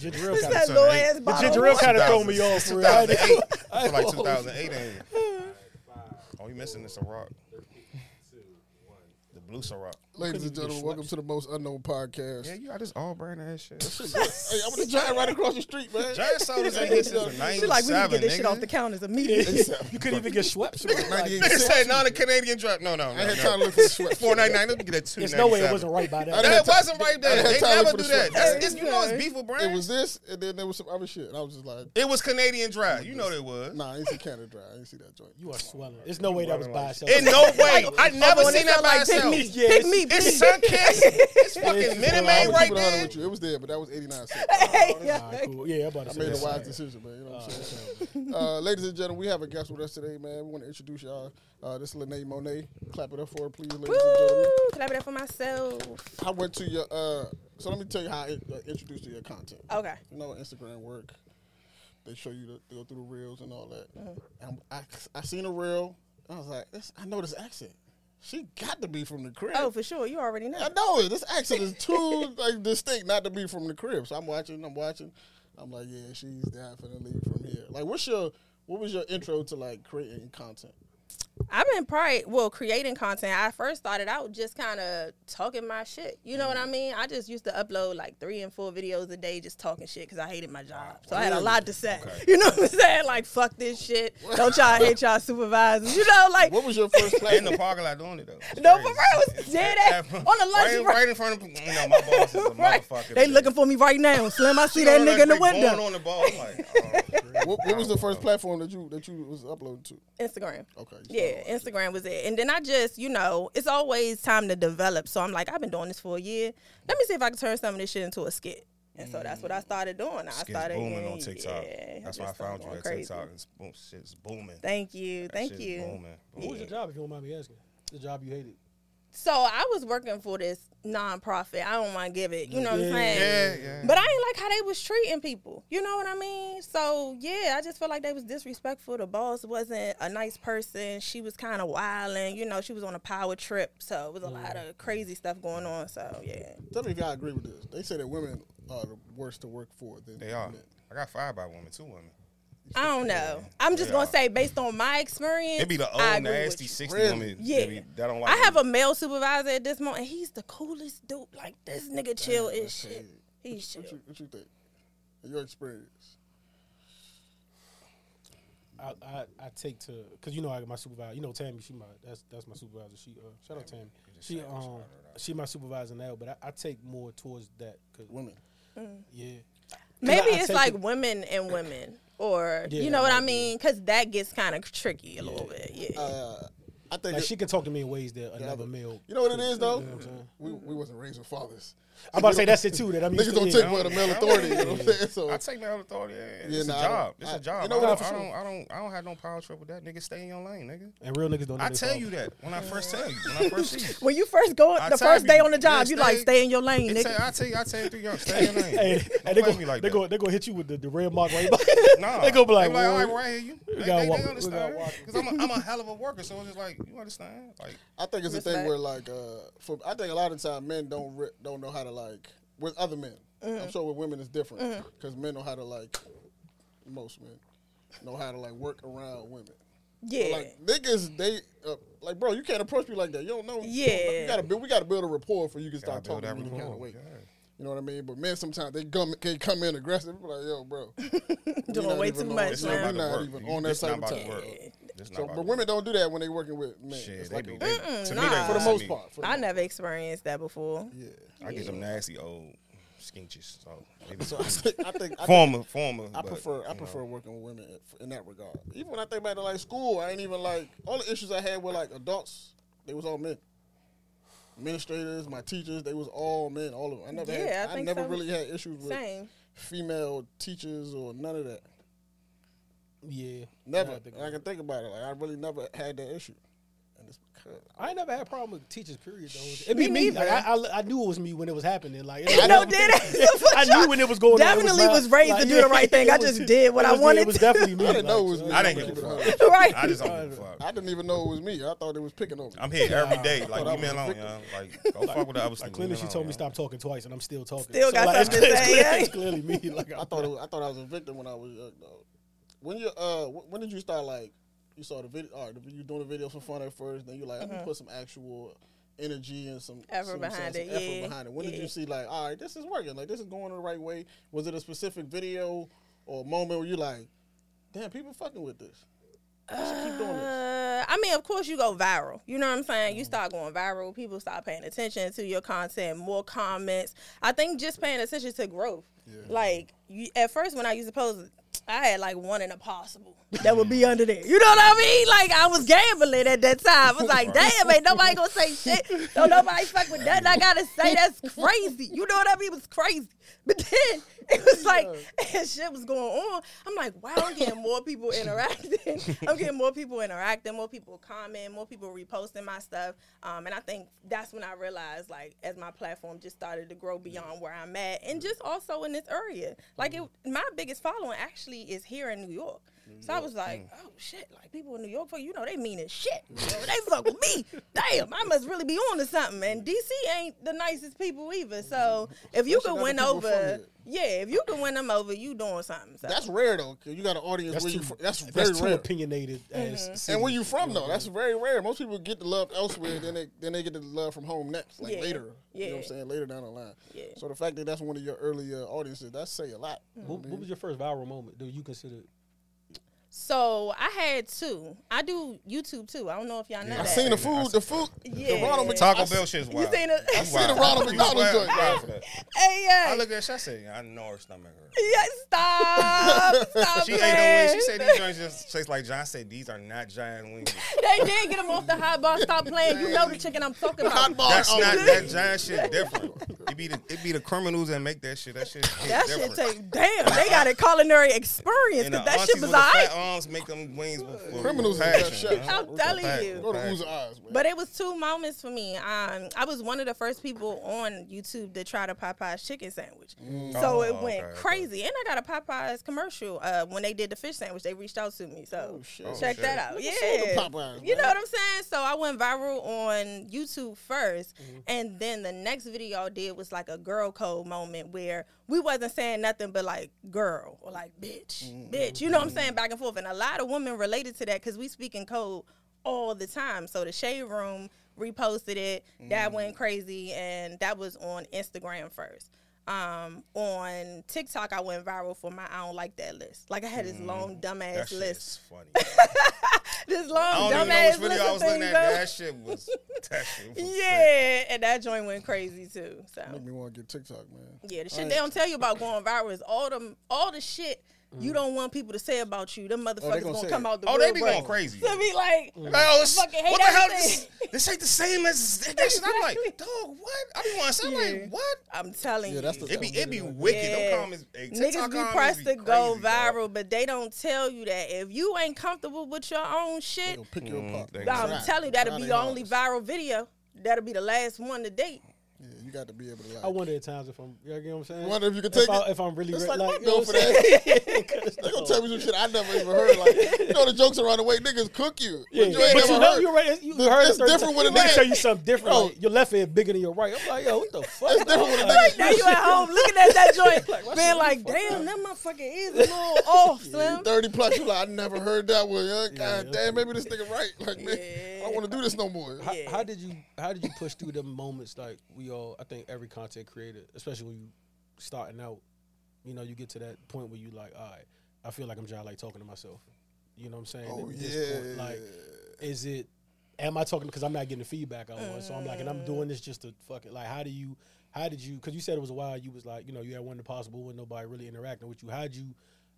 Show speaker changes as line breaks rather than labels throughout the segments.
Ginger ale
What's
kind
that
of
little
eight.
ass
the
bottle?
ginger ale kind of throw
2000
me off. for. I ain't-
2008.
I
I
ain't
feel like 2008 ain't it? Oh, you missing this Ciroc. The blue Ciroc.
Ladies and gentlemen, welcome to the most unknown podcast.
Yeah, you got this all brand ass shit.
hey, I'm with the giant right across the street, man.
Giant sodas ain't here since the
She like we need to get this shit
nigga.
off the counters immediately.
You couldn't even get Schweppes. Like,
98
Nigga
cents.
say non a Canadian drop. No, no,
I had
no.
time to look for the sweat.
Four ninety nine. Let me get that two.
There's no way it wasn't right by that.
didn't
That wasn't right
I
there.
didn't have
They
time
never
for
do
the
that.
sweat.
That's, it's, you know it's beef with brand.
It was this, and then there was some other shit. And I was just like,
It was Canadian dry. You know it was.
nah, I ain't see Canada Dry. I ain't see that joint.
You are swelling. There's no way that was by itself.
In no way. I never seen that by
like pick
itself.
me,
Yeah,
pick
it's-
me,
It's
please.
Sunkist. It's fucking
It's-
Minute
I'm
Maid right
keep it 100
there.
It was there, but that was 89 cents.
Hey,
All right, cool. Yeah, I'm about to
I
say
made a
that.
wise decision, man. You know what I'm saying? Uh, ladies and gentlemen, we have a guest with us today, man. We want to introduce y'all. Uh, this is Lynee Monae. Clap it up for her, please, ladies and gentlemen.
Clap it up for myself.
I went to your. Uh, so let me tell you how I uh, introduced to your content.
Okay.
You know, Instagram work. They show you to, to go through the reels and all that. And I, I seen a reel. I was like, I know this accent. She got to be from the crib.
Oh, for sure. You already know.
I know it. This accent is too like distinct not to be from the crib. So I'm watching. I'm watching. I'm like, yeah, she's definitely from here. Like, what's your what was your intro to like creating content?
I've been probably well creating content. I first started out just kind of talking my shit. You know what I mm. mean? I just used to upload like three and four videos a day, just talking shit because I hated my job. So I had a lot to say. You know what I'm saying? Like fuck this shit. Don't y'all hate y'all supervisors. You know, like
What was your first
play
In
the parking lot doing it though. It's
No, for real, it's dead ass. On the lunch
right, right in front of you know my boss is a
right.
motherfucker.
They looking for me right now. Slim, I see
You
that nigga in the window.
going on the ball. I'm like, oh,
what, what was the first oh. platform that you that you was uploading to?
Instagram.
Okay.
Yeah,
started.
Instagram was it. And then I just, you know, it's always time to develop. So I'm like, I've been doing this for a year. Let me see if I can turn some of this shit into a skit. And so that's what I mm. started doing. I
Skits
started
booming
getting-
on TikTok.
yeah,
That's why I found you
going
at
crazy.
TikTok. It's boom, shit's booming.
Thank you,
That
thank
shit's
you.
Booming.
What was your job, if you don't mind me asking? The job you hated.
So I was working for this nonprofit. I don't want to give it. You know what I'm saying?
Yeah, yeah.
But I ain't like how they was treating people. You know what I mean? So yeah, I just felt like they was disrespectful. The boss wasn't a nice person. She was kind of wilding. You know, she was on a power trip. So it was a lot of crazy stuff going on. So yeah.
Tell me if y'all agree with this. They say that women are the worst to work for than
They are.
men.
I got fired by women, two women.
I don't know. I'm just
They
gonna say based on my experience.
It be the
I
old
agree
nasty sixty
Really?
women.
Yeah.
That, be, that don't like.
I have
me.
a male supervisor at this moment. And he's the coolest dude. Like this nigga chill
Damn,
is shit.
crazy.
He's chill.
What you, what you think? In your experience.
I, I, I take to because you know I got my supervisor. You know Tammy, she my that's that's my supervisor. She uh, shout out Tammy. She um she my supervisor now, but I, I take more towards that because
Women.
yeah.
Maybe
I- I
it's like
it-
women and women, or
Yeah,
you know what I mean? Because that gets kind of tricky a little bit. Yeah.
Uh, I think
Like
it-
she can talk to me in ways that another male.
You know what it is though?
You know what
we, we wasn't raised with fathers.
I'm about to say that's it too. That I'm
Niggas don't
yeah.
take away the male authority. You know what I'm saying? So
I take male authority. Yeah,
Yeah,
it's
nah,
a
I don't-
job. It's
I-
a job.
you know
I,
what,
don't,
for
I don't. I don't. I don't have no power trip with that. Nigga, stay in your lane, nigga.
And real niggas don't. Know
I tell
father.
you that when I first tell you. When I first see you.
when you first go, the first day on the job, you like
stay-
stay in your lane, nigga.
I tell you, I tell you through your stay in your lane.
Hey, they go,
like
they go, they go hit you with the, the red mark right by.
Nah,
they go be like,
all right,
"Word."
right here, you. They,
gotta walk- we
understand
gotta walk.
because I'm a, I'm a hell of a worker, so it's just like you understand. Like
I think it's a thing where like uh, for I think a lot of times men don't re- don't know how to like with other men. I'm sure with women it's different because men know how to like most men know how to like work around women.
yeah.
Like niggas, they uh, like bro, you can't approach me like that. You don't know. you don't know-
Yeah.
you gotta build. We gotta build a rapport for you can start talking
that
to me any kind of way.
yeah.
You know what I mean? But men sometimes they come they come in aggressive. Like, yo, bro, we
Doing
not
way too much,
It's
we
not
man.
about
not even on that
it's not
type of time.
To work. It's not
So,
about
but
to
women don't do that when they working with men.
Shit,
It's
they
like
be
a-
they,
Mm-mm,
to
nah.
me they
for the
to
most
me,
part. For the
I
most
never experienced that before.
Yeah.
I get some nasty old skinches. So, maybe
So I think I think, I think
former, former.
I
but,
prefer I
you
prefer
know.
working with women in that regard. Even when I think back to like school, I ain't even like all the issues I had were like adults. They was all men. Administrators, my teachers, they was all men. All of them. I never
Yeah,
had.
I
I,
think
never
so.
really had issues with
Same.
female teachers or none of that.
Yeah.
Never.
I
I can think about it. Like I really never had that issue, and it's
I ain't never had a problem with teachers. Period. Though it
Me
be me.
neither.
Like, I, I I knew it was me when it was happening. Like
You know, did it?
I knew when it was going on.
Definitely
my-
was raised
like,
to do the right thing.
it
I just did what I
was-
wanted
It was
to.
definitely me.
I didn't know it was me.
I didn't
Keep
give
it
a
a
fuck.
hundred.
right.
I just don't give a fuck.
I didn't even know it was me. I thought it was picking on me.
I'm here every day. Like
I
leave me
was a
alone,
victim.
young. Like don't fuck with the other
Like
stuff.
clearly, she told me stop talking twice, and I'm still talking.
Still got something to say,
it's clearly me. Like
I thought I thought I was a victim when I was young. Though. When you uh, when did you start like? You saw the video. All right, the- you doing the videos for fun at first. Then you like, I'm gonna put some actual energy and some
Effort
some,
behind
some
it,
effort
yeah,
behind it. When did you see like, all right, this is working. Like this is going the right way. Was it a specific video or moment where you like, damn, people fucking with this? I should keep doing this.
Uh, I mean, of course, you go viral. You know what I'm saying? You start going viral. People start paying attention to your content, more comments. I think just paying attention to growth. Yeah. Like you, at first, when I used to post, I had like one in a possible that would be under there. You know what I mean? Like I was gambling at that time. I was like, damn, ain't nobody gonna say shit. Don't nobody fuck with nothing I gotta say. That's crazy. You know what I mean? It was crazy. But then it was like shit was going on. I'm like, wow, I'm getting more people interacting. I'm getting more people interacting, more people commenting, more people reposting my stuff. Um, and I think that's when I realized, like, as my platform just started to grow beyond where I'm at, and just also in this area. Like, it, my biggest following actually is here in New York. So I mm. was like, mm. oh shit, like people in New York, fuck, you know, they mean as shit. You know, they fuck with me. Damn, I must really be on to something. And mm. DC ain't the nicest people either. So mm-hmm. if you
Especially
can win
people
over,
here.
yeah, if you can win them over, you doing something. So.
That's rare though, cause you got an audience
that's
where
too,
you. Fr- that's very
that's too
rare.
opinionated. As
Mm-hmm.
And where you from though? That's mm-hmm. very rare. Most people get the love elsewhere, then they then they get the love from home next, like
Yeah.
later. You know what I'm saying? Later down the line.
Yeah.
So the fact that that's one of your earlier audiences, that say a lot. Mm-hmm.
What, what was your first viral moment? Do you consider?
So I had two. I do YouTube too. I don't know if y'all know
I
that.
seen the food, the food,
Yeah.
the Ronald McDonald.
Taco
I
Bell
s-
shit's
You
wild.
seen it? I
seen the. Ronald
You
McDonald
wild-
joint.
wild for that.
Hey, yeah.
I look at that. I say, I know her stomach hurt.
yeah, stop. Stop
She ate
playing.
them wings. She said these joints just taste like John. Said these are not giant wings.
They did get them off the hot bar. Stop playing. You know the chicken I'm talking about.
Hot bar.
That's
Oh,
not that giant shit different. It be the it be the criminals that make that shit. That shit. hit
That shit
different.
take damn. They got a culinary experience because that shit was
with the fat
alright.
arms make them wings with for
Criminals have
passion,
that shit.
man.
I'm telling you.
Go to
passion.
Eyes, man.
But it was two moments for me. Um, I was one of the first people on YouTube to try the Popeyes chicken sandwich. So
Oh,
it went
okay, okay.
crazy. And I got a Popeyes commercial uh, when they did the fish sandwich. They reached out to me. So
Oh, shit.
check
Oh,
that out.
Look
Yeah.
at some of the Popeyes,
you know what I'm saying? So I went viral on YouTube 1st
Mm-hmm.
And then the next video I did was like a girl code moment where we wasn't saying nothing but like girl or like bitch,
Mm-hmm.
bitch. You know what I'm saying? Back and forth. And a lot of women related to that because we speak in code all the time. So the Shade Room reposted it. That
Mm-hmm.
went crazy. And that was on Instagram first. Um, on TikTok, I went viral for my I don't like that list. Like I had this long
Mm-hmm. That
dumbass
shit
list.
is funny.
This long
I don't even know
dumbass
which video
list
I was looking at. That shit was. That shit was sick.
Yeah, and that joint went crazy too. So
Make me want to get TikTok, man.
yeah, the shit
ain't-
they don't tell you about going viral is all them all the shit you don't want people to say about you. Them motherfuckers
gonna
gonna, come
it.
out the
Oh, they
real
be
way.
going crazy.
To be like,
Like, oh, this, what the hell? This, this ain't the same as that shit. I'm like, dog, what? I be want to say,
Yeah.
like, what?
I'm telling
Yeah,
you,
that's the
It be it be
Yeah.
wicked.
Yeah.
Them comments, hey,
niggas
TikTok
be
comments
pressed
be
to go
crazy, dog.
viral, but they don't tell you that if you ain't comfortable with your own shit,
pick
Mm,
apart.
they
I'm telling you that'll be
their
your only viral video. That'll be the last one to date.
Yeah, you got to be able to like.
I wonder at times if I'm, you know what I'm saying?
I wonder if you could
if,
take
I,
it.
if I'm really
It's
re-
like,
like, you know
no for
I'm saying? 'Cause
They gonna tell me some shit I never even heard. Like, you know the jokes around the way niggas cook you.
Yeah,
but you
but
ain't
you know,
heard.
you're right. You heard
it's
a certain
different when a
They
nigga-
tell you something different.
Bro.
Like, your left ear bigger than your right. I'm like, yo, what the fuck?
It's different when a
Like,
nigga-
Now you at home looking at that joint,
why
being like, damn, that motherfucker is a little off, Slim.
Thirty plus, you like I never heard that one. God damn, maybe this nigga right. Like, man, I don't want to do this no more.
How,
Yeah.
how did you how did you push through the moments like we all I think every content creator, especially when you starting out, you know, you get to that point where you like, all right, I feel like I'm just like talking to myself. You know what I'm saying?
Oh
At this point,
yeah,
like, is it? Am I talking because I'm not getting the feedback I want? So I'm like, and I'm doing mm. this just to fuck it. Like, how do you? How did you? Because you said it was a while. You was like, you know, you had one impossible with nobody really interacting with you. How'd you?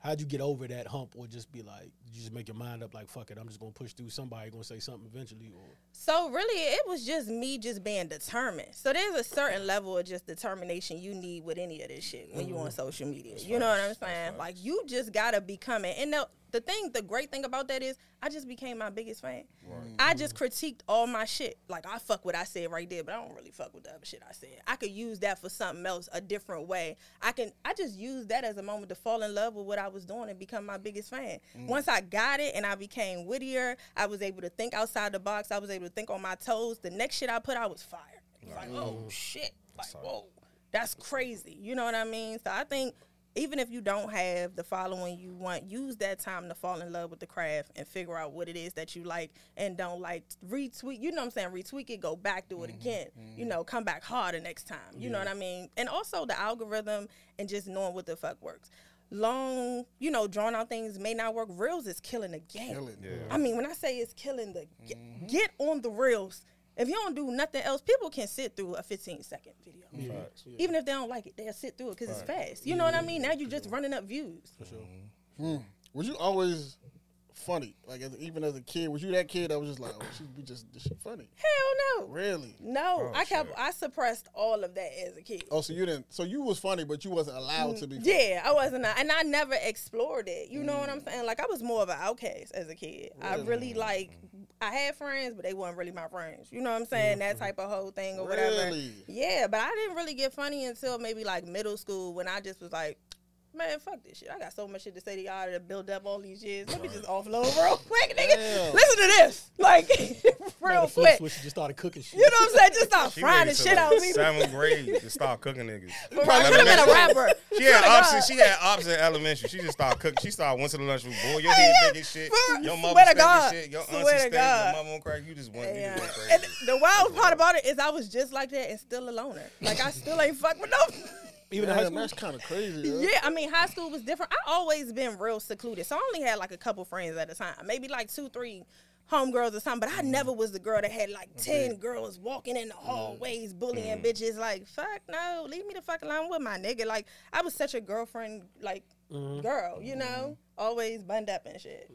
How'd you get over that hump, or just be like, you just make your mind up, like, fuck it, I'm just gonna push through. Somebody gonna say something eventually, or
So really, it was just me just being determined. So there's a certain level of just determination you need with any of this shit when you're on mm-hmm. social media. You know what I'm saying? Like you just gotta become it. And the the thing, the great thing about that is I just became my biggest fan. I mm-hmm. just critiqued all my shit. Like I fuck what I said right there, but I don't really fuck with the other shit I said. I could use that for something else, a different way. I can. I just use that as a moment to fall in love with what I was doing and become my biggest fan. Mm. Once I got it and I became wittier, I was able to think outside the box. I was able to think on my toes. The next shit I put out was fire. It was like, oh shit, like whoa, that's crazy. You know what I mean? So I think even if you don't have the following you want, use that time to fall in love with the craft and figure out what it is that you like and don't like. Retweet, you know what I'm saying? Retweet it, go back, do it mm-hmm. again. You mm-hmm. know, come back harder next time. You know what I mean? And also the algorithm and just knowing what the fuck works. Long, you know, drawn out things may not work. Reels is killing the game.
Killing.
Yeah.
I mean, when I say it's killing the get, mm-hmm. get on the reels. If you don't do nothing else, people can sit through a 15 second video.
Facts.
Even if they don't like it, they'll sit through it because it's fast. You know what I mean? Now you're just running up views.
For sure. Hmm. Would you always funny? Like as, even as a kid, was you that kid that was just like, oh, she be just she funny?
Hell no.
Really?
No,
Oh,
I kept
shit.
I suppressed all of that as a kid.
Oh, so you didn't? So you was funny, but you wasn't allowed to be. Mm, funny.
Yeah, I wasn't, uh, and I never explored it. You know what I'm mm. saying? Like I was more of an outcast as a kid. I really like, I had friends, but they weren't really my friends. You know what I'm saying? That mm-hmm. type of whole thing or whatever. Yeah, but I didn't really get funny until maybe like middle school when I just was like, man, fuck this shit. I got so much shit to say to y'all to build up all these years. Let me just offload real quick, nigga.
Damn.
Listen to this, like real
the
quick.
switch, you just started cooking shit.
You know what I'm saying? Just start frying the
to,
shit
like,
out of me.
Seventh grade just start cooking niggas.
I could have been a rapper.
She had
Swear
opposite.
God.
She had opposite elementary. She just started cooking. She started once in the lunchroom. Boy, your head big as shit.
Swear
Your
to
mother stank
God.
shit. Your
Swear
auntie
to
stank.
God.
Your mama on crack. You just went. You
Yeah.
just went
And the wild part about it is I was just like that and still a loner. Like I still ain't fuck with no.
Even in high school.
that's kind of crazy.
Yeah, I mean, high school was different. I always been real secluded, so I only had like a couple friends at a time, maybe like two, three homegirls or something. But I mm-hmm. never was the girl that had like ten girls walking in the mm-hmm. hallways bullying mm-hmm. bitches. Like, fuck no, leave me the fuck alone with my nigga. Like, I was such a girlfriend, like girl, you know, always bund up and shit.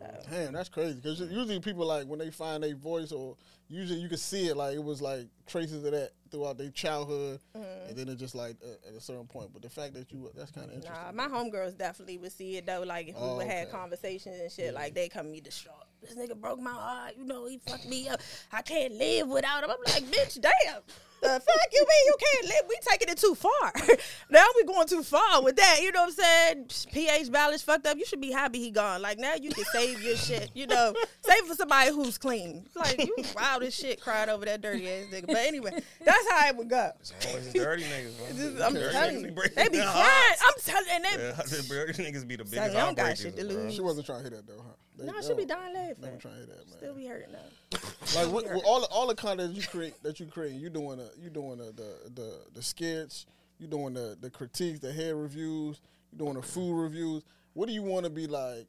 So.
Damn, that's crazy. Because usually people like when they find their voice, or usually you can see it like it was like traces of that throughout their childhood,
Mm-hmm.
and then it just like uh, at a certain point. But the fact that you that's kind of interesting.
Nah, my homegirls definitely would see it though. Like if we
Oh,
would have
okay.
conversations and shit, like they come to me distraught. This nigga broke my heart. You know, he fucked me up. I can't live without him. I'm like, bitch, damn. The fuck you mean you can't live? We taking it too far. now we going too far with that. You know what I'm saying? pH balance fucked up. You should be happy he gone. Like now you can save your shit. You know, save for somebody who's clean. Like you wild as shit crying over that dirty ass nigga. But anyway, that's how it would go.
Always dirty niggas.
Just- I'm
Dirty
telling you,
be
they be crying. I'm telling, and they
Yeah, I said dirty niggas be the biggest
y'all don't got shit to lose.
She wasn't trying to hear that though, huh? They-
No, she be dying laughing.
They were trying to hear that, man.
Still be hurting though.
like with, with all the, all the content that you create that you create, you doing the you doing the the the, the skits, you doing the the critiques, the hair reviews, you doing the food reviews. What do you want to be like?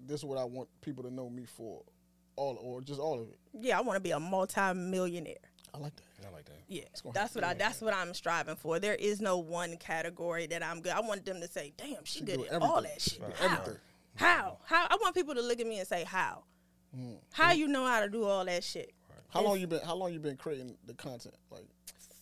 This is what I want people to know me for, all or just all of it.
Yeah, I want to be a multi-millionaire.
I like that.
I like that.
Yeah, that's what I. That's what I'm striving for. There is no one category that I'm good. I want them to say, "Damn, she,
She
good
do
at all that shit."
Right.
How?
Everything.
How? How? I want people to look at me and say, "How? Mm. How mm. you know how to do all that shit?"
How long you been? How long you been creating the content? Like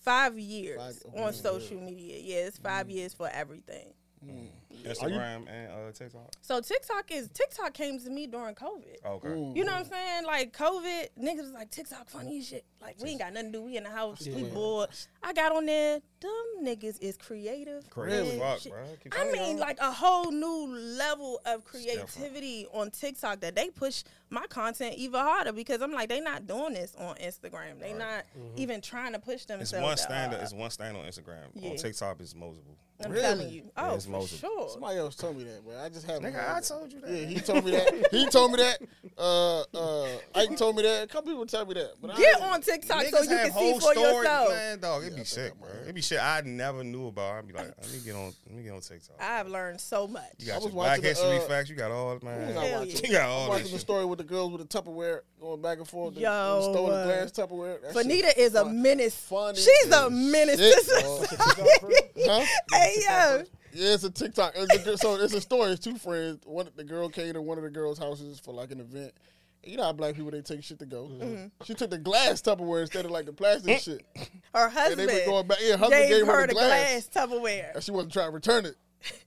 Five years
Five-
on
okay.
social media. Yeah, it's 5 mm. years for everything. Mm.
Instagram and uh, TikTok.
So TikTok is TikTok came to me during COVID.
Okay.
You know what I'm saying? Like COVID, niggas was like TikTok funny as shit. Like we ain't got nothing to do. We in the house. We bored. I got on there. Them niggas is creative.
Crazy
and
fuck, bro.
I mean,
y'all.
like a whole new level of creativity on TikTok that they push my content even harder because I'm like, they not doing this on Instagram. They not even trying to push themselves.
It's one
that
stand. It's one stand on Instagram.
Yeah.
On TikTok, it's multiple.
I'm
Really?
telling you. Oh,
it's
for
most-
sure.
Somebody else told me that, but I just haven't.
Nigga,
heard
I
it.
told you that.
Yeah, he told me that. He told me that. Uh, uh, Ike told me that. A couple people tell me that. But
Get on TikTok so you can see for
stories,
yourself.
Man, dog, it
Yeah, I
be
think
sick,
I
bro.
might.
It be shit I never knew about. I'd be like, let me get on, let me get on TikTok.
I've learned so much.
You
I
got
was
your Black
watching the,
History
uh,
facts. You got all, man.
was I watching?
You got
I
all
was
this
watching the story with the girls with the Tupperware going back and forth.
Yo,
the store, the glass Tupperware. That shit
Fanita is a menace.
funny
She's a menace
shit,
to
bro.
society.
Huh?
hey yo,
Yeah, it's a TikTok. It's a, so it's a story. It's two friends. One, the girl came to one of the girls' houses for like an event. You know how black people they take shit to go.
Mm-hmm.
She took the glass Tupperware instead of like the plastic shit.
her
And
husband
they been going back. Yeah, husband
gave
gave,
her
the
the
glass.
glass Tupperware.
And she wasn't trying to return it.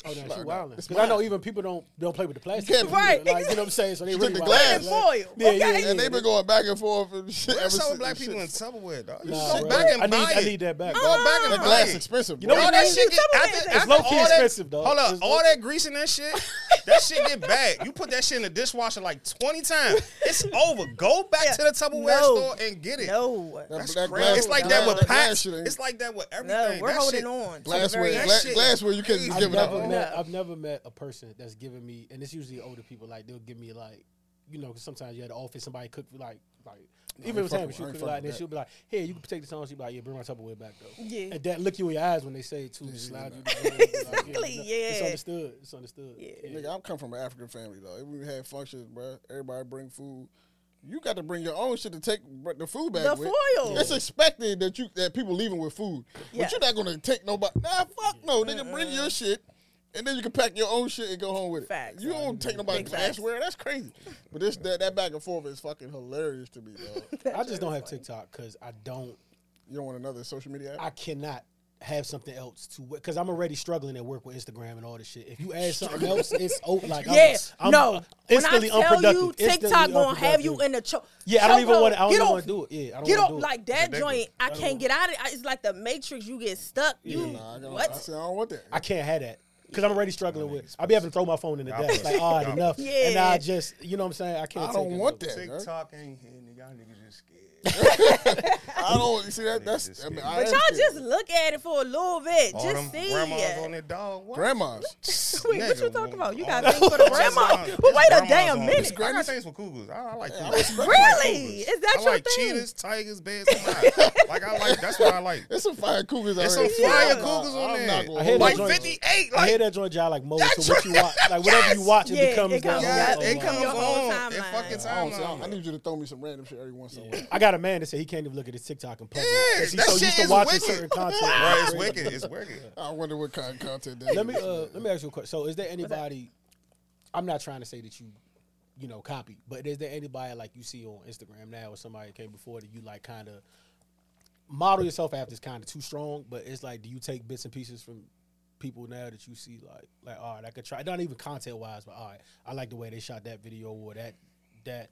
Oh, no, she
Like,
wilding. Because I know even people don't don't play with the plastic.
can't-
Right.
Like you know what I'm saying. So they
She
really
took the
wild.
glass.
And foil.
Yeah, yeah,
okay.
yeah.
And they've been going back and forth and shit.
Where's
ever
some
since-
black
shit.
people in Tupperware, dog? You
Nah,
go
bro.
back and
I
buy
need I
it.
need that back.
Go back and
That
buy
glass
it.
expensive.
You know
bro.
All
what
that
it is?
shit get
Some of
after,
it is
after
low-key
all that-
expensive, dog.
Hold up,
It's
all
low-
that grease in that shit, that shit get bad. You put that shit in the dishwasher like twenty times, it's over. Go back to the Tupperware
No.
store and get it.
No.
That-
That's
that
crazy.
glass-
it's like
that
that with
glass-
packs.
shit ain't-
It's like that with everything.
we're
That
holding
shit-
on. to the
Glassware,
very
gla-
shit-
glassware, you can
I've
just
I've
give it
never met
No.
I've never met a person that's given me, and it's usually older people. Like they'll give me like, you know, because sometimes you at the office, somebody cook like like. Even
ain't
with time, she'll
I ain't
cook a
fucking
lot, and then she'll be like, "Here, you can take this home." She'll be like, "Yeah, bring my Tupperware back though."
Yeah.
And that look you in your eyes when they say it too. Just slide you. the- like,
Exactly,
you know,
yeah.
It's understood. It's understood.
Yeah.
Nigga, I'm come from an African family though. If we had functions, bro, everybody bring food. You got to bring your own shit to take the food back.
The
with.
foil.
It's expected that you that people leaving with food,
Yeah.
but you're not gonna take nobody. Nah, fuck no, nigga. Bring your shit, and then you can pack your own shit and go home with it.
Facts.
You don't take nobody
Big facts.
glassware. That's crazy. But this that, that back and forth is fucking hilarious to me, dog.
I just don't have TikTok because I don't.
You don't want another social media app?
I cannot have something else to because I'm already struggling at work with Instagram and all this shit. If you add something else, it's oh, like I'm- I'm,
no.
uh,
When I
instantly
tell
unproductive.
you
Instantly
TikTok gonna have you
unproductive.
in the choke.
Yeah, I don't even want. to. I don't even want to do it. Yeah, I don't
Get
want
off
to do it.
like that
Addictive.
joint. I can't
know.
get out of it. It's like the Matrix. You get stuck. You
Nah, I, don't, I,
what?
said, I don't want that.
I can't have that because I'm already struggling with. I'll be having to throw my phone in the
Y'all
desk. Like,
pussy.
all right, enough.
Yeah.
And I just, you know what I'm saying? I can't.
I don't
take
want
though.
that.
TikTok ain't hitting. Y'all niggas just scared.
I don't see that. That's. I mean,
scared.
I
But y'all
scared.
just look at it for a little bit.
All
just
them
see
grandmas
it.
on their dog. What?
grandmas.
Wait, what you talking about? You
all
got
them
things for the grandma?
grandmas.
But wait a damn
on
minute.
it. I got things for cougars. I, I like
I
cougars.
Really? Is that
I
your
like
thing?
cheetahs, tigers, bears. Come on. like I like. That's what I like.
There's some fire cougars out
There's some fire
Yeah.
cougars on
I'm
there.
not gonna
I hear
hold
that
Like
joint.
58.
I hear
Like
that joint job like Moses.
That's
So what you
right.
watch, like whatever you watch, it
Yeah,
becomes
it comes-
the.
yeah,
Oh,
it comes
Your whole
on. It
timeline.
fucking
I, don't,
timeline.
I need you to throw me some random shit every once in a while.
I got a man that said he can't even look at his TikTok in public.
Yeah,
'cause he's
that
so
shit
used to
is
watching
wicked.
certain content.
Right, it's wicked. It's wicked.
I wonder what kind of content that
Let me
is.
uh, let me ask you a question. So, is there anybody? I'm not trying to say that you, you know, copy, but is there anybody like you see on Instagram now, or somebody that came before that you like kind of model yourself after? Is kind of too strong, but it's like, do you take bits and pieces from people now that you see like, like, all right, I could try. Not even content wise, but all right, I like the way they shot that video or that that.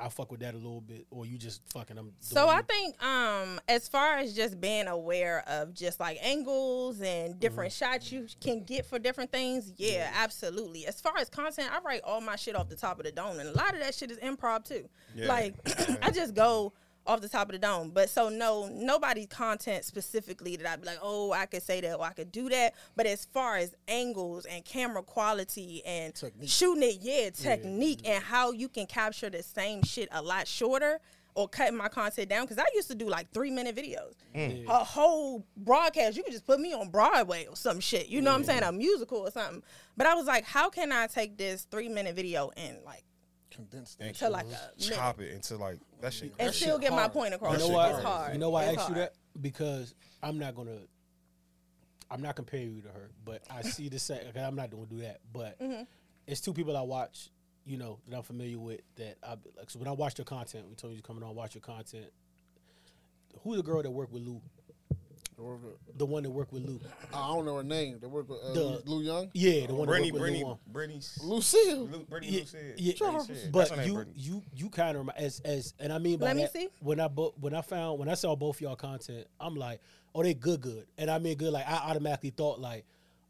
I fuck with that a little bit, or you just fucking. I'm.
So I think um as far as just being aware of just like angles and different
Mm-hmm.
shots you can get for different things, yeah, absolutely. As far as content, I write all my shit off the top of the dome and a lot of that shit is improv too.
Yeah.
Like I just go off the top of the dome. But so no nobody's content specifically that I'd be like, oh, I could say that or I could do that. But as far as angles and camera quality and
Technique.
shooting it, yeah, technique and how you can capture the same shit a lot shorter or cutting my content down because I used to do like three minute videos, mm. a whole broadcast. You could just put me on Broadway or some shit. You know what I'm saying? A musical or something. But I was like, how can I take this three minute video and like
Condensed.
And
to like a minute
chop it into like that shit.
and
That
still
shit
get my point across?
You know
shit
why?
It's hard.
You know why I
It's
asked you that? Because I'm not gonna. I'm not comparing you to her, but I see the same. Okay, I'm not gonna do that, but
Mm-hmm.
it's two people I watch. You know that I'm familiar with. That I like. So when I watch your content, we told you coming on watch your content. Who's the girl that worked with Lou? The one that worked with Lou.
I don't know her name. They work with uh,
The-
Lou, Lou Young.
Yeah, the one
Brittany,
that worked with
Brittany, Brittany,
Lucille.
Lu- Brittany
Yeah,
Lucille.
yeah,
Brittany Lucille.
but
That's
you you you kind of as as and I mean by
Let me see.
when I bo- when I found when I saw both y'all content, I'm like, oh, they good, good, and I mean good. Like I automatically thought like,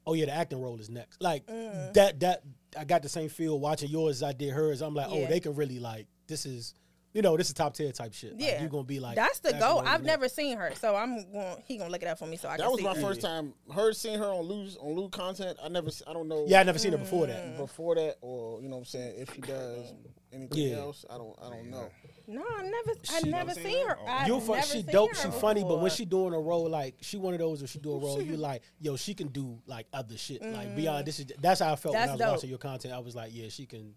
oh yeah, the acting role is next. Like
Mm.
that that I got the same feel watching yours as I did hers. I'm like, oh, they can really like this is. You know, this is top tier type shit. Like,
Yeah,
you're gonna be like
that's the
acting
goal. I've
next.
never seen her, so I'm going. He gonna look it up for me so I
That
can
was
see.
my
her.
first time. Her seeing her on Lou's on Lou content. I never. I don't know.
Yeah, I never seen her before
Mm.
that.
Before that, or you know, what I'm saying if she does anything
Yeah.
else, I don't. I don't know.
No, I never. I
She-
never
Never
seen
seen
her.
her?
You fu-
never
she dope, she funny, but when she doing a role like she one of those, if she do a role, you like, yo, she can do like other shit. Like beyond this is that's how I felt
Mm. That's
when I was
dope.
watching your content. I was like, yeah, she can.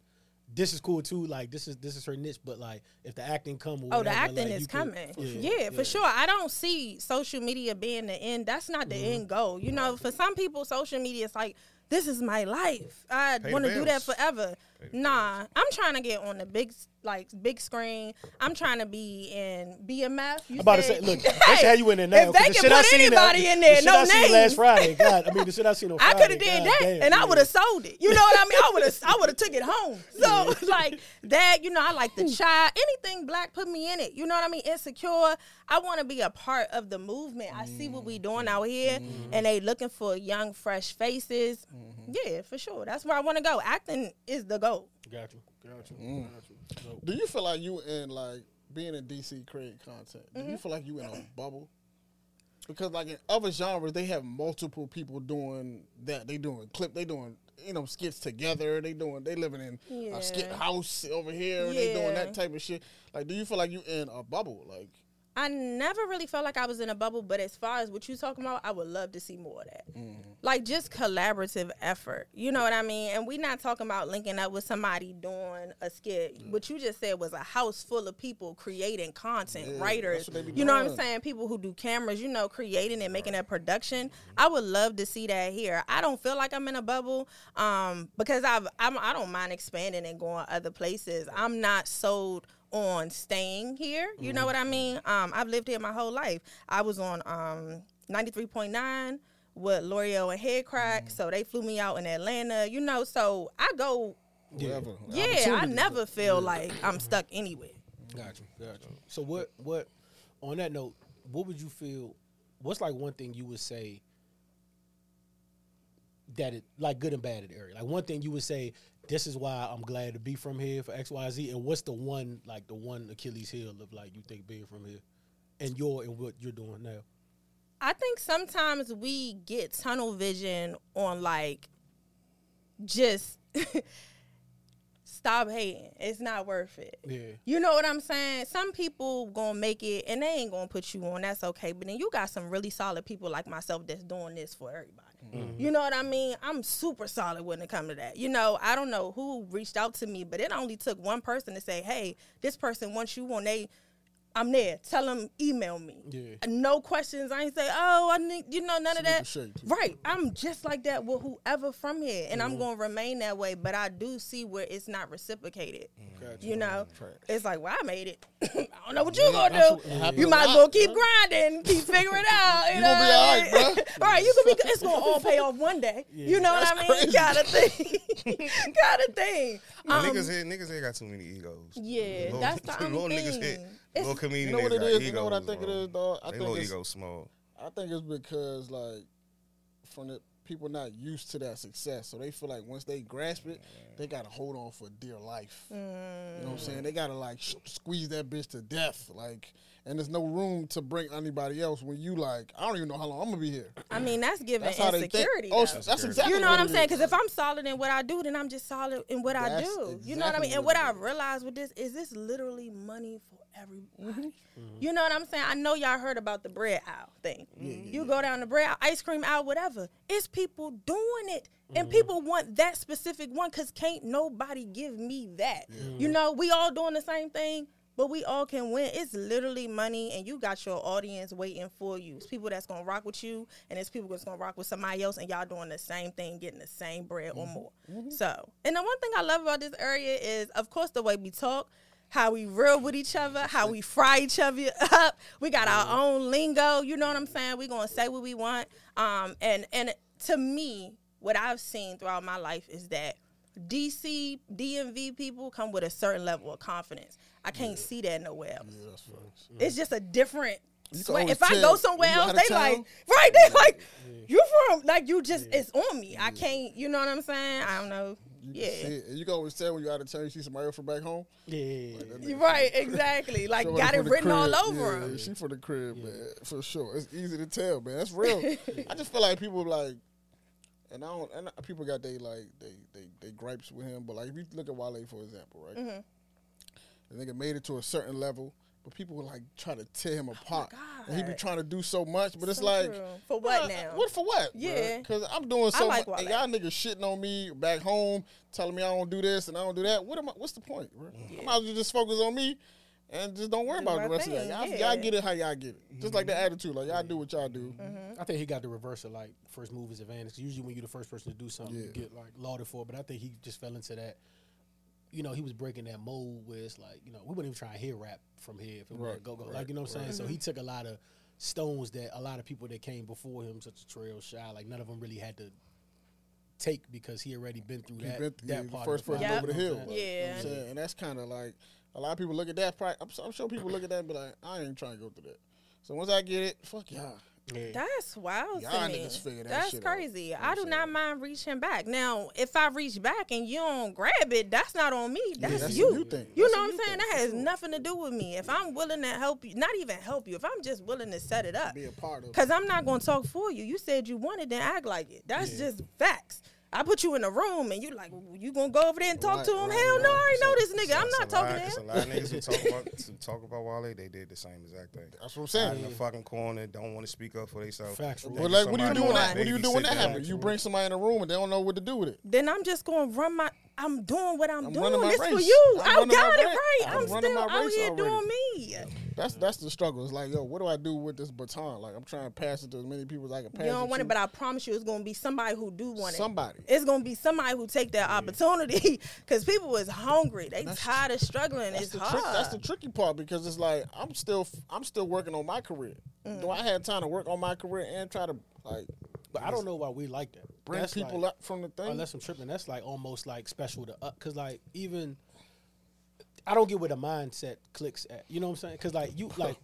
This is cool too. Like this is this is her niche, but like if the acting come, or
Oh, the acting
like,
is
you can-
coming.
yeah,
yeah, for sure. I don't see social media being the end. That's not the
Mm-hmm.
end goal. You know, for some people, social media is like this is my life. I want to do that forever. Nah, I'm trying to get on the big like big screen. I'm trying to be in BMF. You
I'm about to say,
said-
look, they should have you in there now.
If
'cause
they
the
can
shit I
put anybody
that-
in there,
the
no
I seen last. Friday. God, I mean, the shit I seen on
I could have did
God
that,
damn,
and I would have sold it. You know what I mean? I would have, I would have took it home. So like that, you know, I like the hmm. child. Anything black, put me in it. You know what I mean? Insecure. I want to be a part of the movement. I see what we mm-hmm. doing out here, mm-hmm. and they looking for young, fresh faces. Mm-hmm. Yeah, for sure. That's where I want to go. Acting is the goal.
Got you. Got you.
Mm.
Got you.
Do you feel like you in like being in DC creating content? Do
Mm-hmm.
you feel like you in a bubble? Because like in other genres, they have multiple people doing that. They doing clip. They doing you know skits together. They doing they living in a skit house over here. They doing that type of shit. Like, do you feel like you in a bubble? Like,
I never really felt like I was in a bubble, but as far as what you talking about, I would love to see more of that. Like just collaborative effort. You know what I mean? And we're not talking about linking up with somebody doing a skit. What you just said was a house full of people creating content,
Yeah,
writers.
that's what they be
You know what I'm saying? People who do cameras, you know, creating and making that production. I would love to see that here. I don't feel like I'm in a bubble um, because I've I'm, I don't mind expanding and going other places. I'm not sold on staying here. You know what I mean? Um, I've lived here my whole life. I was on um, 93.9 with Lore'l and Headkrack, so they flew me out in Atlanta. You know, so I go.
whatever.
Yeah, I never feel like I'm stuck anywhere.
got you. Got you. So what? What? On that note, what would you feel? What's like one thing you would say that it like good and bad in the area? Like one thing you would say, this is why I'm glad to be from here for X Y Z. And what's the one like the one Achilles heel of like you think being from here, and your and what you're doing now?
I think sometimes we get tunnel vision on like just stop hating. It's not worth it.
Yeah.
You know what I'm saying? Some people gonna make it and they ain't gonna put you on. That's okay. But then you got some really solid people like myself that's doing this for everybody. You know what I mean? I'm super solid when it comes to that. You know, I don't know who reached out to me, but it only took one person to say, "Hey, this person wants you on." They, I'm there. Tell them email me.
Yeah.
Uh, no questions. I ain't say, "Oh, I need," you know, none of that.
shake.
Right. I'm just like that with whoever from here, and I'm gonna remain that way. But I do see where it's not reciprocated.
Gotcha.
You know,
Trash.
it's like, well, I made it. I don't know what you're gonna do.
yeah.
You might as well keep grinding, keep figuring it out. You,
You
know
gonna be
what I
all right,
mean? right? You could be. It's gonna all pay off one day. You know what I mean?
crazy.
Gotta think. Gotta think. Um,
niggas here, niggas here got too many egos.
yeah,
Little-
that's the
little
only
niggas
thing.
here.
It's-
Little comedian
You know what
niggas
it
got?
You know what I
egos,
think
bro.
is, dog? I
They
think
little
it's-
ego small.
I think it's because like from the people not used to that success, so they feel like once they grasp it, mm. they gotta hold on for dear life. You know what I'm mm. saying? They gotta like sh- squeeze that bitch to death, like. And there's no room to bring anybody else when you like. I don't even know how long I'm gonna be here.
I mean, that's giving
That's how they think.
insecurity.
Oh,
though.
that's exactly.
You know what I'm saying? Because if I'm solid in what I do, then I'm just solid in what I
That's
do. You know what I mean? And
what
what I
is.
realized with this is this literally money for everybody.
Mm-hmm.
You know what I'm saying? I know y'all heard about the bread aisle thing. you go down the bread aisle, ice cream aisle, whatever. It's people doing it. And
Mm-hmm.
people want that specific one because can't nobody give me that. You know, we all doing the same thing. But we all can win. It's literally money, and you got your audience waiting for you. It's people that's gonna rock with you, and it's people that's gonna rock with somebody else, and y'all doing the same thing, getting the same bread or more. So, and the one thing I love about this area is, of course, the way we talk, how we real with each other, how we fry each other up. We got our own lingo. You know what I'm saying? We gonna say what we want. Um, and and to me, what I've seen throughout my life is that DC, DMV people come with a certain level of confidence. I can't see that nowhere else.
Yeah, that's facts.
It's just a different.
You
sweat.
always
If I go somewhere else, they
of
like,
town.
right? They like, you from like you just it's on me. I can't. You know what I'm saying? I don't know.
You
Yeah.
can see it. You can always tell when you're out of town, you see somebody else from back home.
Yeah.
You're Right, exactly. Like
Somebody
got it
from the
written all
crib.
over
yeah,
'em.
She from the crib, man, for sure. It's easy to tell, man. That's real. I just feel like people like, and I don't. And people got they like they they they gripes with him, but like if you look at Wale for example, right?
Mm-hmm.
The nigga made it to a certain level, but people would like try to tear him apart. and he be
Oh
trying to do so much, but it's like.
true. For what now?
What for what?
Yeah.
because I'm doing so
like
much. And y'all niggas shitting on me back home, telling me I don't do this and I don't do that. What am I? What's the point? Bro? I might as well just focus on me and just don't worry
Do
about the rest of
thing,
that. Y'all,
yeah.
y'all get it how y'all get it. Just like the attitude, like y'all do what y'all do.
I think he got the reverse of like first move is advantage. Usually when you're the first person to do something, you get like lauded for. But I think he just fell into that. You know, he was breaking that mold where it's like, you know, we wouldn't even try to hear rap from here if it
Right,
right, go go.
right,
like you know what I'm saying. So
Mm-hmm.
he took a lot of stones that a lot of people that came before him, such as Trail Shy, like none of them really had to take because he already been through
He
that
been through-
that
yeah,
part.
first
of the
person
Yep.
over the hill.
what I'm
bro.
saying?
You know what I'm
Yeah.
saying? and that's kind of like a lot of people look at that. pri- I'm, I'm sure people look at that and be like, I ain't trying to go through that. So once I get it, fuck y'all.
Yeah.
That's wild
Y'all
to me.
niggas figure that
That's
shit out.
That's crazy.
You know
I do not
saying?
mind reaching back. Now, if I reach back and you don't grab it, that's not on me. That's,
that's
you.
you thing.
You
That's
know what I'm saying?
thing,
That has
sure.
nothing to do with me. If I'm willing to help you, not even help you, if I'm just willing to set it up,
Be a part of
because I'm not going to talk for you. You said you wanted, then act like it. That's just facts. I put you in a room and you're like, you gonna go over there and talk
Right,
to him?
right,
Hell no,
right.
I already know this nigga. I'm not
a
talking
lot-
to
It's a
him.
lot of niggas who talk about to talk about Wale. They did the same exact thing.
That's what I'm
Out
saying.
in the fucking corner, don't want to speak up for themselves.
Facts.
But like, what do you
Somebody
do when that? What do you do when that
them.
happens? You bring somebody in a room and they don't know what to do with it.
Then I'm just gonna run my. I'm doing what I'm,
I'm
doing.
running my
This for you.
I'm
I got it right.
I'm
I'm, still out here
already.
doing me.
That's that's the struggle. It's like, yo, what do I do with this baton? Like, I'm trying to pass it to as many people as I can pass
You don't
it
want
to.
it, but I promise you, it's gonna be somebody who do want it.
Somebody.
It's gonna be somebody who take that opportunity because people is hungry. They
That's-
tired of struggling.
That's
It's
the
hard.
trick. That's the tricky part because it's like I'm still I'm still working on my career.
Mm.
Do I have time to work on my career and try to like
But I don't know why we like that.
bring
That's
people
like,
up from the thing?
Unless I'm tripping, that's like almost like special to up. Cause like even, I don't get where the mindset clicks at. You know what I'm saying? Cause like you like,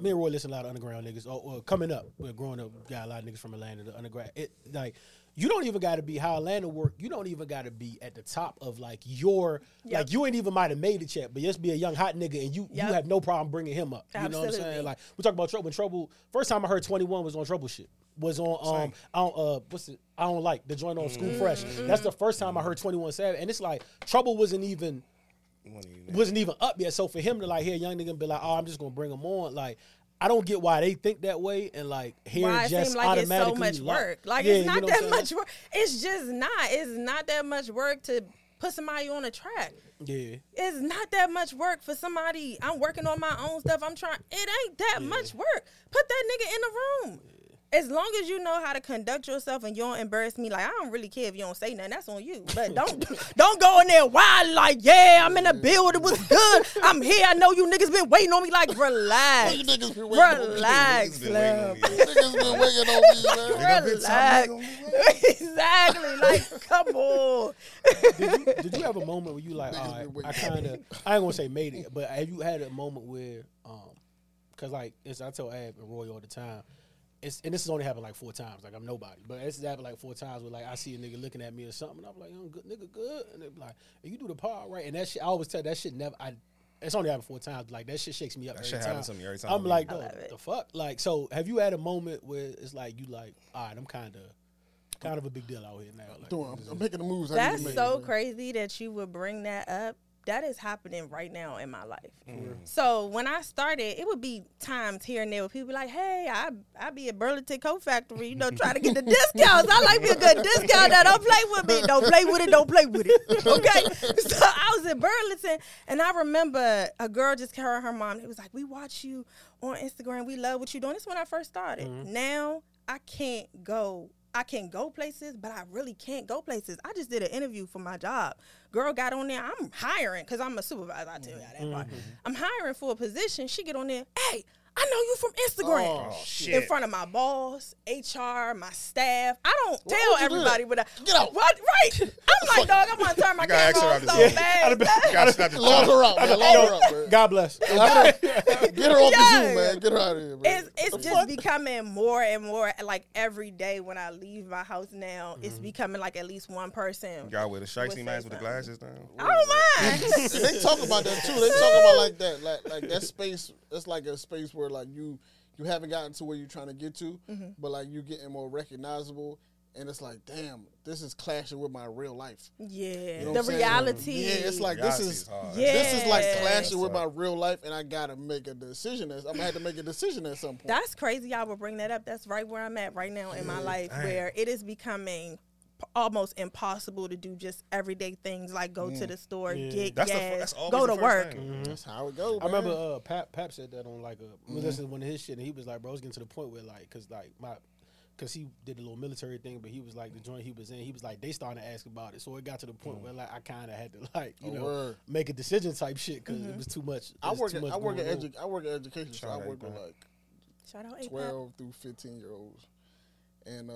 me and Roy listen to a lot of underground niggas. Or, or coming up, we're growing up, got a lot of niggas from Atlanta. The underground, it like. You don't even got to be how Atlanta work. You don't even got to be at the top of like your
Yep.
like you ain't even might have made it yet, but just be a young hot nigga and you
Yep.
you have no problem bringing him up. You know what I'm saying? Like we talk about trouble. When trouble, first time I heard 21 was on trouble shit. Was on um I don't uh what's it I don't like the joint on School Fresh. That's the first time I heard 21 Savage, and it's like trouble wasn't even
Wasn't even-
wasn't even up yet. So for him to like hear a young nigga and be like, oh, I'm just gonna bring him on, like. I don't get why they think that way and like hear
Why
it just
seems like it's so
automatically
much
like-
work. Like
Yeah,
it's
you
not
know
that much work. It's just not. It's not that much work to put somebody on a track.
Yeah.
It's not that much work for somebody. I'm working on my own stuff. I'm trying. It ain't that much work. Put that nigga in the room. As long as you know how to conduct yourself and you don't embarrass me, like I don't really care if you don't say nothing. That's on you. But don't don't go in there wild like, yeah, I'm in the building. It was good. I'm here. I know you niggas been waiting on me. Like, relax,
You niggas been waiting on me.
relax,
Niggas been waiting on me.
Niggas been waiting on me, man.
Relax. exactly. Like, come on.
did, you, did you have a moment where you like, all right. I kind of, I ain't gonna say made it, but have you had a moment where, um, cause like, it's, I tell Ab and Roy all the time, it's, and this has only happened like four times, like I'm nobody, but it's happened like four times where like I see a nigga looking at me or something, and I'm like, "I'm good nigga, good, and they be like, hey, you do the part right, and that shit, I always tell that shit never, I. It's only happened four times. but, Like that shit shakes me up.
That
every
shit
time.
happens to me every time
I'm like,
leave.
no,
I love it.
the fuck. Like, so have you had a moment where it's like you like, all right, I'm kind of, kind of a big deal out here now. Like,
I'm, I'm making the moves.
That's so crazy that you would bring that up. That is happening right now in my life.
Mm-hmm.
So when I started, it would be times here and there where people be like, "Hey, I I be at Burlington Coat Factory, you know, trying to get the discounts. I like me a good discount. Now don't play with me. Don't play with it. Don't play with it. Okay." So I was at Burlington, and I remember a girl just carrying her mom. It was like, "We watch you on Instagram. We love what you doing." This is when I first started.
Mm-hmm.
Now I can't go I can go places, but I really can't go places. I just did an interview for my job. Girl got on there. I'm hiring because I'm a supervisor. I tell you that part. Mm-hmm. I'm hiring for a position. She get on there. Hey, I know you from Instagram.
Oh, oh,
shit.
In front of my boss, HR, my staff. I don't
Why
tell
would you do
everybody,
that?
but I,
Get out.
What? Right? I'm like, dog. I'm gonna turn my
You
camera
ask
on so
out
bad.
You gotta snap the
Lock
top.
her out, man. Lock her out, man.
God bless.
Get her off the Zoom, man. Get her out of here, man.
it's it's just becoming more and more like every day when I leave my house now, it's mm-hmm. becoming like at least one person.
You got with the shiesty
say
mask with the glasses down.
I don't mind.
They talk about that too. They talk about like that, like like that space. It's like a space where like you you haven't gotten to where you're trying to get to,
Mm-hmm.
but like you're getting more recognizable. And it's like, damn, this is clashing with my real life.
yeah,
know
the
saying?
reality.
Yeah, it's like
Reality
this is
is.
Yeah.
this is like
Yes.
clashing with my real life, and I gotta make a decision. As I'm gonna have to make a decision at some point.
That's crazy. I would bring that up. That's right where I'm at right now in my life,
Damn.
where it is becoming p- almost impossible to do just everyday things like go to mm. the store,
Yeah.
get
That's the
gas,
that's
go
the
to
first
work.
thing. Mm-hmm.
That's how it goes.
I remember uh, Pap Pap said that on like a we listened to one of his shit, and he was like, "Bro, it's getting to the point where like, cause like my, cause he did a little military thing, but he was like the joint he was in, he was like they starting to ask about it, so it got to the point mm. where like I kind of had to like you
Oh,
know
word.
make a decision type shit because it mm-hmm. was too much.
I work.
too
At,
much
I work at
going
edu- I work at education, so I work with like
Shout out A-Pap.
twelve through fifteen year olds, and uh,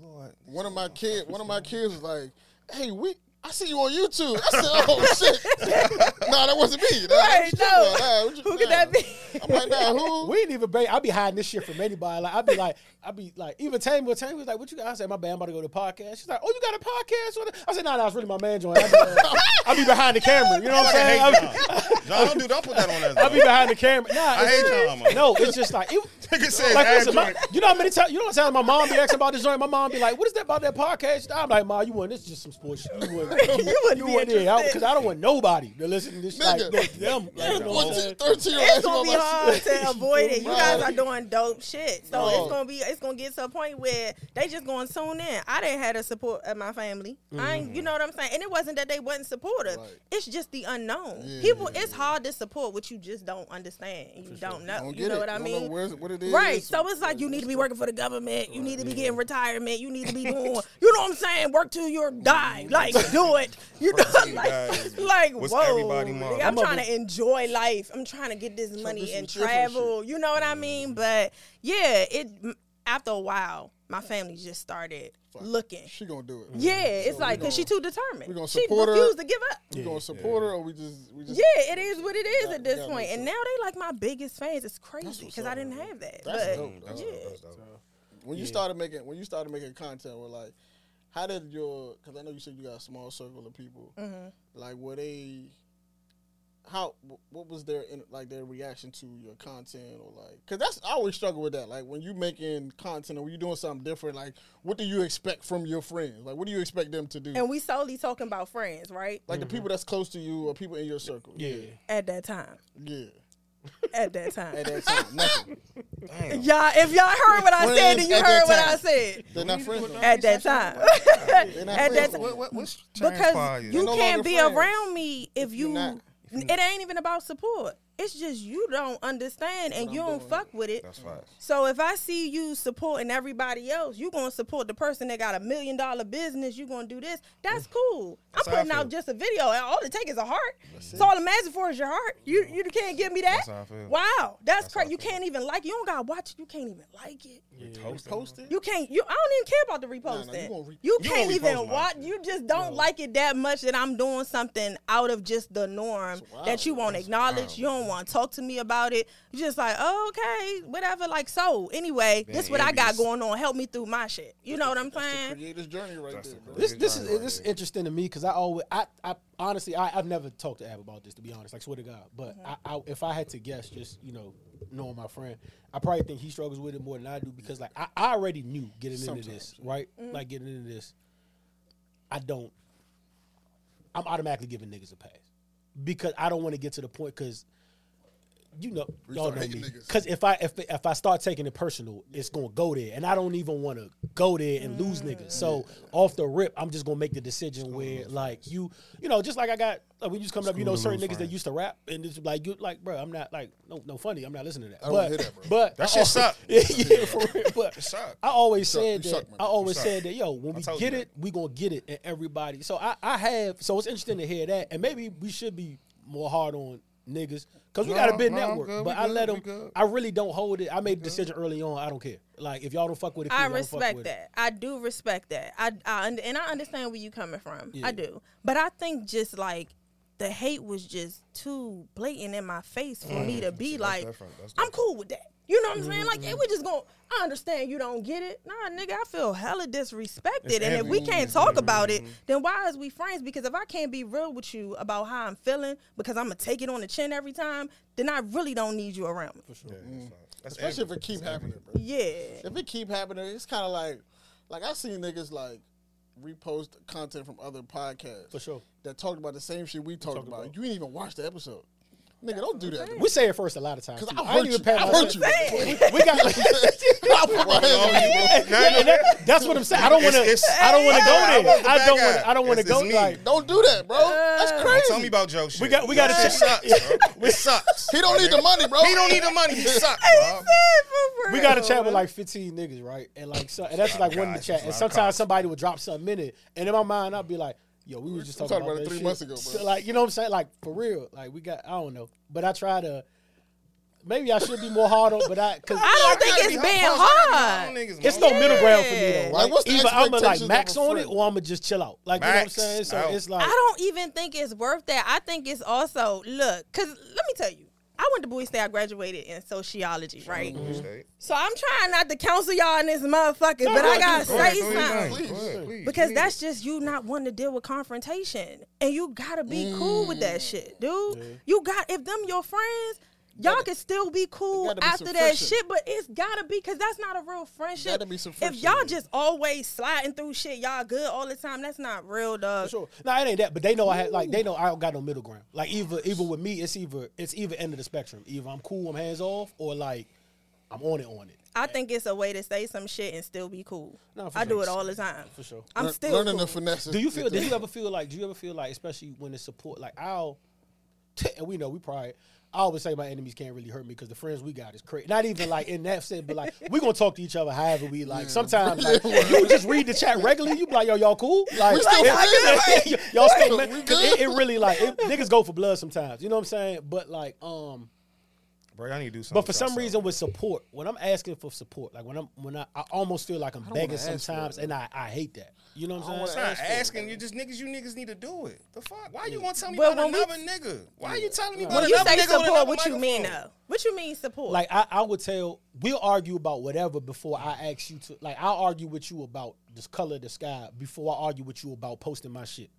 Lord.
one of my kid, one of my kids was like, "Hey, we." I see you on YouTube. I said, "Oh shit!" no, that wasn't me. Nah,
Right,
you
no.
Nah, what you-
Who could that be?
I'm like, nah, who?
We ain't even. Ba- I be hiding this shit from anybody. Like I be like, I be like, even Tammy, Tammy was like, "What you got?" I said, "My bad, I'm about to go to the podcast." She's like, "Oh, you got a podcast?" I said, "No, nah, that's really my man joint." I be, uh, I be behind the camera. You know what I'm saying? I
hate
be,
John. John, don't do, don't put that on us.
I be behind the camera. Nah,
I hate John.
No, it's just like it,
said
like listen, my, you know how many times you know what I'm saying? My mom be asking about this joint. My mom be like, "What is that about that podcast?" I'm like, "Ma, you want this? is Just some sports shit. You want
You wouldn't be
want
interested.
because I don't want nobody to listen to this. Like,
Nigga.
like them, like, you know what I'm saying?
13
It's gonna be hard to avoid it. You guys are doing dope shit, so
Right.
it's gonna be it's gonna get to a point where they just gonna tune in. I didn't have the support of my family. I ain't, you mm-hmm. know what I'm saying, and it wasn't that they wasn't supportive.
Right.
It's just the unknown.
Yeah,
People,
yeah,
it's hard to support what you just don't understand and you don't know.
Don't
you know
it.
what I mean?
where's- what it is.
Right. So it's like you need to be working for the government. You need to be getting retirement. You need to be doing, you know what I'm saying? Work till you're die. Mm-hmm. Like, do it. You know, like, like
What's
whoa.
everybody
nigga,
mom?
I'm
My
trying
mother-
to enjoy life. I'm trying to get this money and
different
travel. You know what I mean? But yeah, it after a while, my family just started looking.
She gonna do it.
Yeah, mm-hmm.
it's
like
we
because she too determined.
we gonna
she
support her.
refused to give up.
We gonna support her, or we just we just
Yeah, it is what it is
Got-
at this point. And now they like my biggest fans. It's crazy because I didn't have that.
That's
but
dope. That's
yeah.
dope, that's dope.
when you started making when you started making content we're like how did your because i know you said you got a small circle of people
Mm-hmm.
like were they how what was their in, like their reaction to your content or like because that's i always struggle with that like when you making content or when you doing something different like what do you expect from your friends like what do you expect them to do
And we solely talking about friends, right?
like the people that's close to you or people in your circle
Yeah.
At that time.
yeah
At that time.
at that time nothing
Damn.
Y'all, if y'all heard what I said,
Friends
then you
at
heard
that
what I
time.
said.
they're not friends no more.
At that time.
They're not
at
friends
that
no
time.
more.
What, what, what's
because
transpired?
you
You're no
can't
longer
be
friends
around me if you.
not.
it ain't even about support. It's just you don't understand and you
I'm
don't
doing.
fuck with it.
That's facts.
So if I see you supporting everybody else, you gonna support the person that got a million dollar business. You gonna do this. That's mm. cool.
That's
I'm putting out just a video. All it take is a heart. So all I'm asking for is your heart. You you can't give me that.
That's how I feel.
Wow, that's,
That's
crazy. You can't even like. it. You don't gotta watch it. You can't even like it.
You post it
You can't. You. I don't even care about the reposting.
Nah, nah, you re-
you
You
can't even
repost mine.
watch. You just don't like it that much that I'm doing something out of just the norm
That's wild.
that you won't acknowledge.
wild.
You don't want to talk to me about it. You just like, oh, okay, whatever. Like so. Anyway,
Being
this what I got going on. Help me through my shit. You know what I'm saying?
creator's journey right
That's
there
the.
This this is
right
this is
there.
interesting to me because I always I, I honestly I, I've never talked to Ab about this to be honest. Like swear to God, but mm-hmm. I, I if I had to guess, just you know knowing my friend, I probably think he struggles with it more than I do because like I, I already knew getting into this
Sometimes,
right, mm-hmm. like getting into this. I don't. I'm automatically giving niggas a pass because I don't want to get to the point because. You know,
We
y'all know me. Because if I if if I start taking it personal, it's gonna go there, and I don't even want to go there and lose mm. niggas. So off the rip, I'm just gonna make the decision where like you, you know, just like I got like, when you just coming up, you know, certain
lose
niggas that used to rap, and it's like you like, bro, I'm not like no no funny, I'm not listening to that.
I don't
but
hear that, bro.
but
That
I
shit suck.
yeah, yeah, for real. But
suck.
I always
suck.
said
You
that.
suck.
I always said that. Yo, when we get it, we gonna get it, and everybody. So I I have. So it's interesting to hear that, and maybe we should be more hard on niggas because we got a big
no,
network.
good,
but
we
I
good,
let
we
them. I really don't hold it. I made a decision early on. I don't care. Like if y'all don't fuck with it,
I
y'all don't fuck
respect
with it.
that. I do respect that. I, I and I understand where you coming from.
Yeah.
I do. But I think just like the hate was just too blatant in my face for me to be
That's
like,
different. That's
I'm cool with that. You know what I'm saying?
Mm-hmm,
Like, hey, we just going I understand you don't get it. Nah, nigga, I feel hella disrespected.
It's
and if we can't talk about it, then why is we friends? Because if I can't be real with you about how I'm feeling because I'm gonna take it on the chin every time, then I really don't need you around me.
Yeah, that's facts. That's
especially if it keep
That's
happening
envy.
bro
Yeah.
if it keep happening, it's kind of like, like I seen niggas like repost content from other podcasts
For sure.
that talked about the same shit we talked
Talked
about.
about.
You ain't even watch the episode. Nigga, don't do that. to.
We say it first a lot of times.
Cause
too.
I
ain't
hurt
even
you.
paying
I
my
hurt you.
We got.
I put my hands on you, bro.
No, no,
that- that's what I'm saying. I don't want to.
It's- it's-
I don't want to go
I
there. I don't want. I don't want to go
it's me.
like.
Don't do that, bro. That's
Don't
crazy.
tell me about Joe shit.
We got- we gotta
That shit
check-
sucks, bro. It sucks.
He don't need the money, bro.
He don't need the money. He sucks.
We got to chat with like 15 niggas, right? And like, so, and that's
Oh,
like one in the chat. And
a lot of
sometimes somebody would drop something in it, and in my mind, I'd be like, "Yo, we were just
We
talking about,
about it three
shit.
months ago, bro.
So, like, you know what I'm saying? Like for real, like we got. I don't know, but I try to. Maybe I should be more hard on, but I because
I don't think it's
be
being
hard. I gotta be
hard.
it's
man.
no middle ground for me though.
Yeah.
Right?
Like, what's the
Either I'm gonna like max on it, or I'm gonna just chill out. Like you know what I'm saying? So
out.
it's like
I don't even think it's worth that. I think it's also look, cause let me tell you, I went to Bowie State. I graduated in sociology, right?
Straight.
So I'm trying not to counsel y'all in this motherfucker, but
go
I gotta
go
say
Go ahead,
something.
go ahead, go ahead, please,
Because
please.
that's just you not wanting to deal with confrontation. And you gotta be cool with that mm. shit, dude. You got if them your friends, y'all
Gotta-
can still be cool
be
after that
friction.
shit, but it's gotta be because that's not a real friendship.
Gotta be some
if y'all just always sliding through shit, y'all good all the time, that's not real, dog.
Sure. No, it ain't that. But they know I had like they know I don't got no middle ground. Like either even with me, it's either it's either end of the spectrum. Either I'm cool, I'm hands off, or like I'm on it on it.
I think it's a way to say some shit and still be cool.
No, for
I do it all the time.
For sure.
I'm
Learn-
still
learning
cool.
the finesses.
Do you feel? do you ever feel like? Do you ever feel like, especially when it's support? Like I'll, and we know we probably. I always say my enemies can't really hurt me because the friends we got is crazy. Not even like in that sense, but like we gonna talk to each other however we like. Sometimes like, you just read the chat regularly. You be like, yo, y'all cool? Like,
We still
it- y'all still man, it, it really like it, niggas go for blood sometimes. You know what I'm saying? But like, um,
Bro, I need to do something.
but for some
y'all,
reason with support, when I'm asking for support, like when I'm when I, I almost feel like I'm begging
wanna ask for
sometimes, and I, I hate that. You know what
I
I'm
don't
saying?
It's not
Ask
asking you, just niggas. You niggas need to do it. The fuck? Why you want to tell me
Well,
about
when we-
another nigga? Why are you telling me about
When you
another
say
nigga
support,
another
what you mean though? What you mean support?
Like I, I would tell we'll argue about whatever before I ask you to like I'll argue with you about this color of the sky before I argue with you about posting my shit.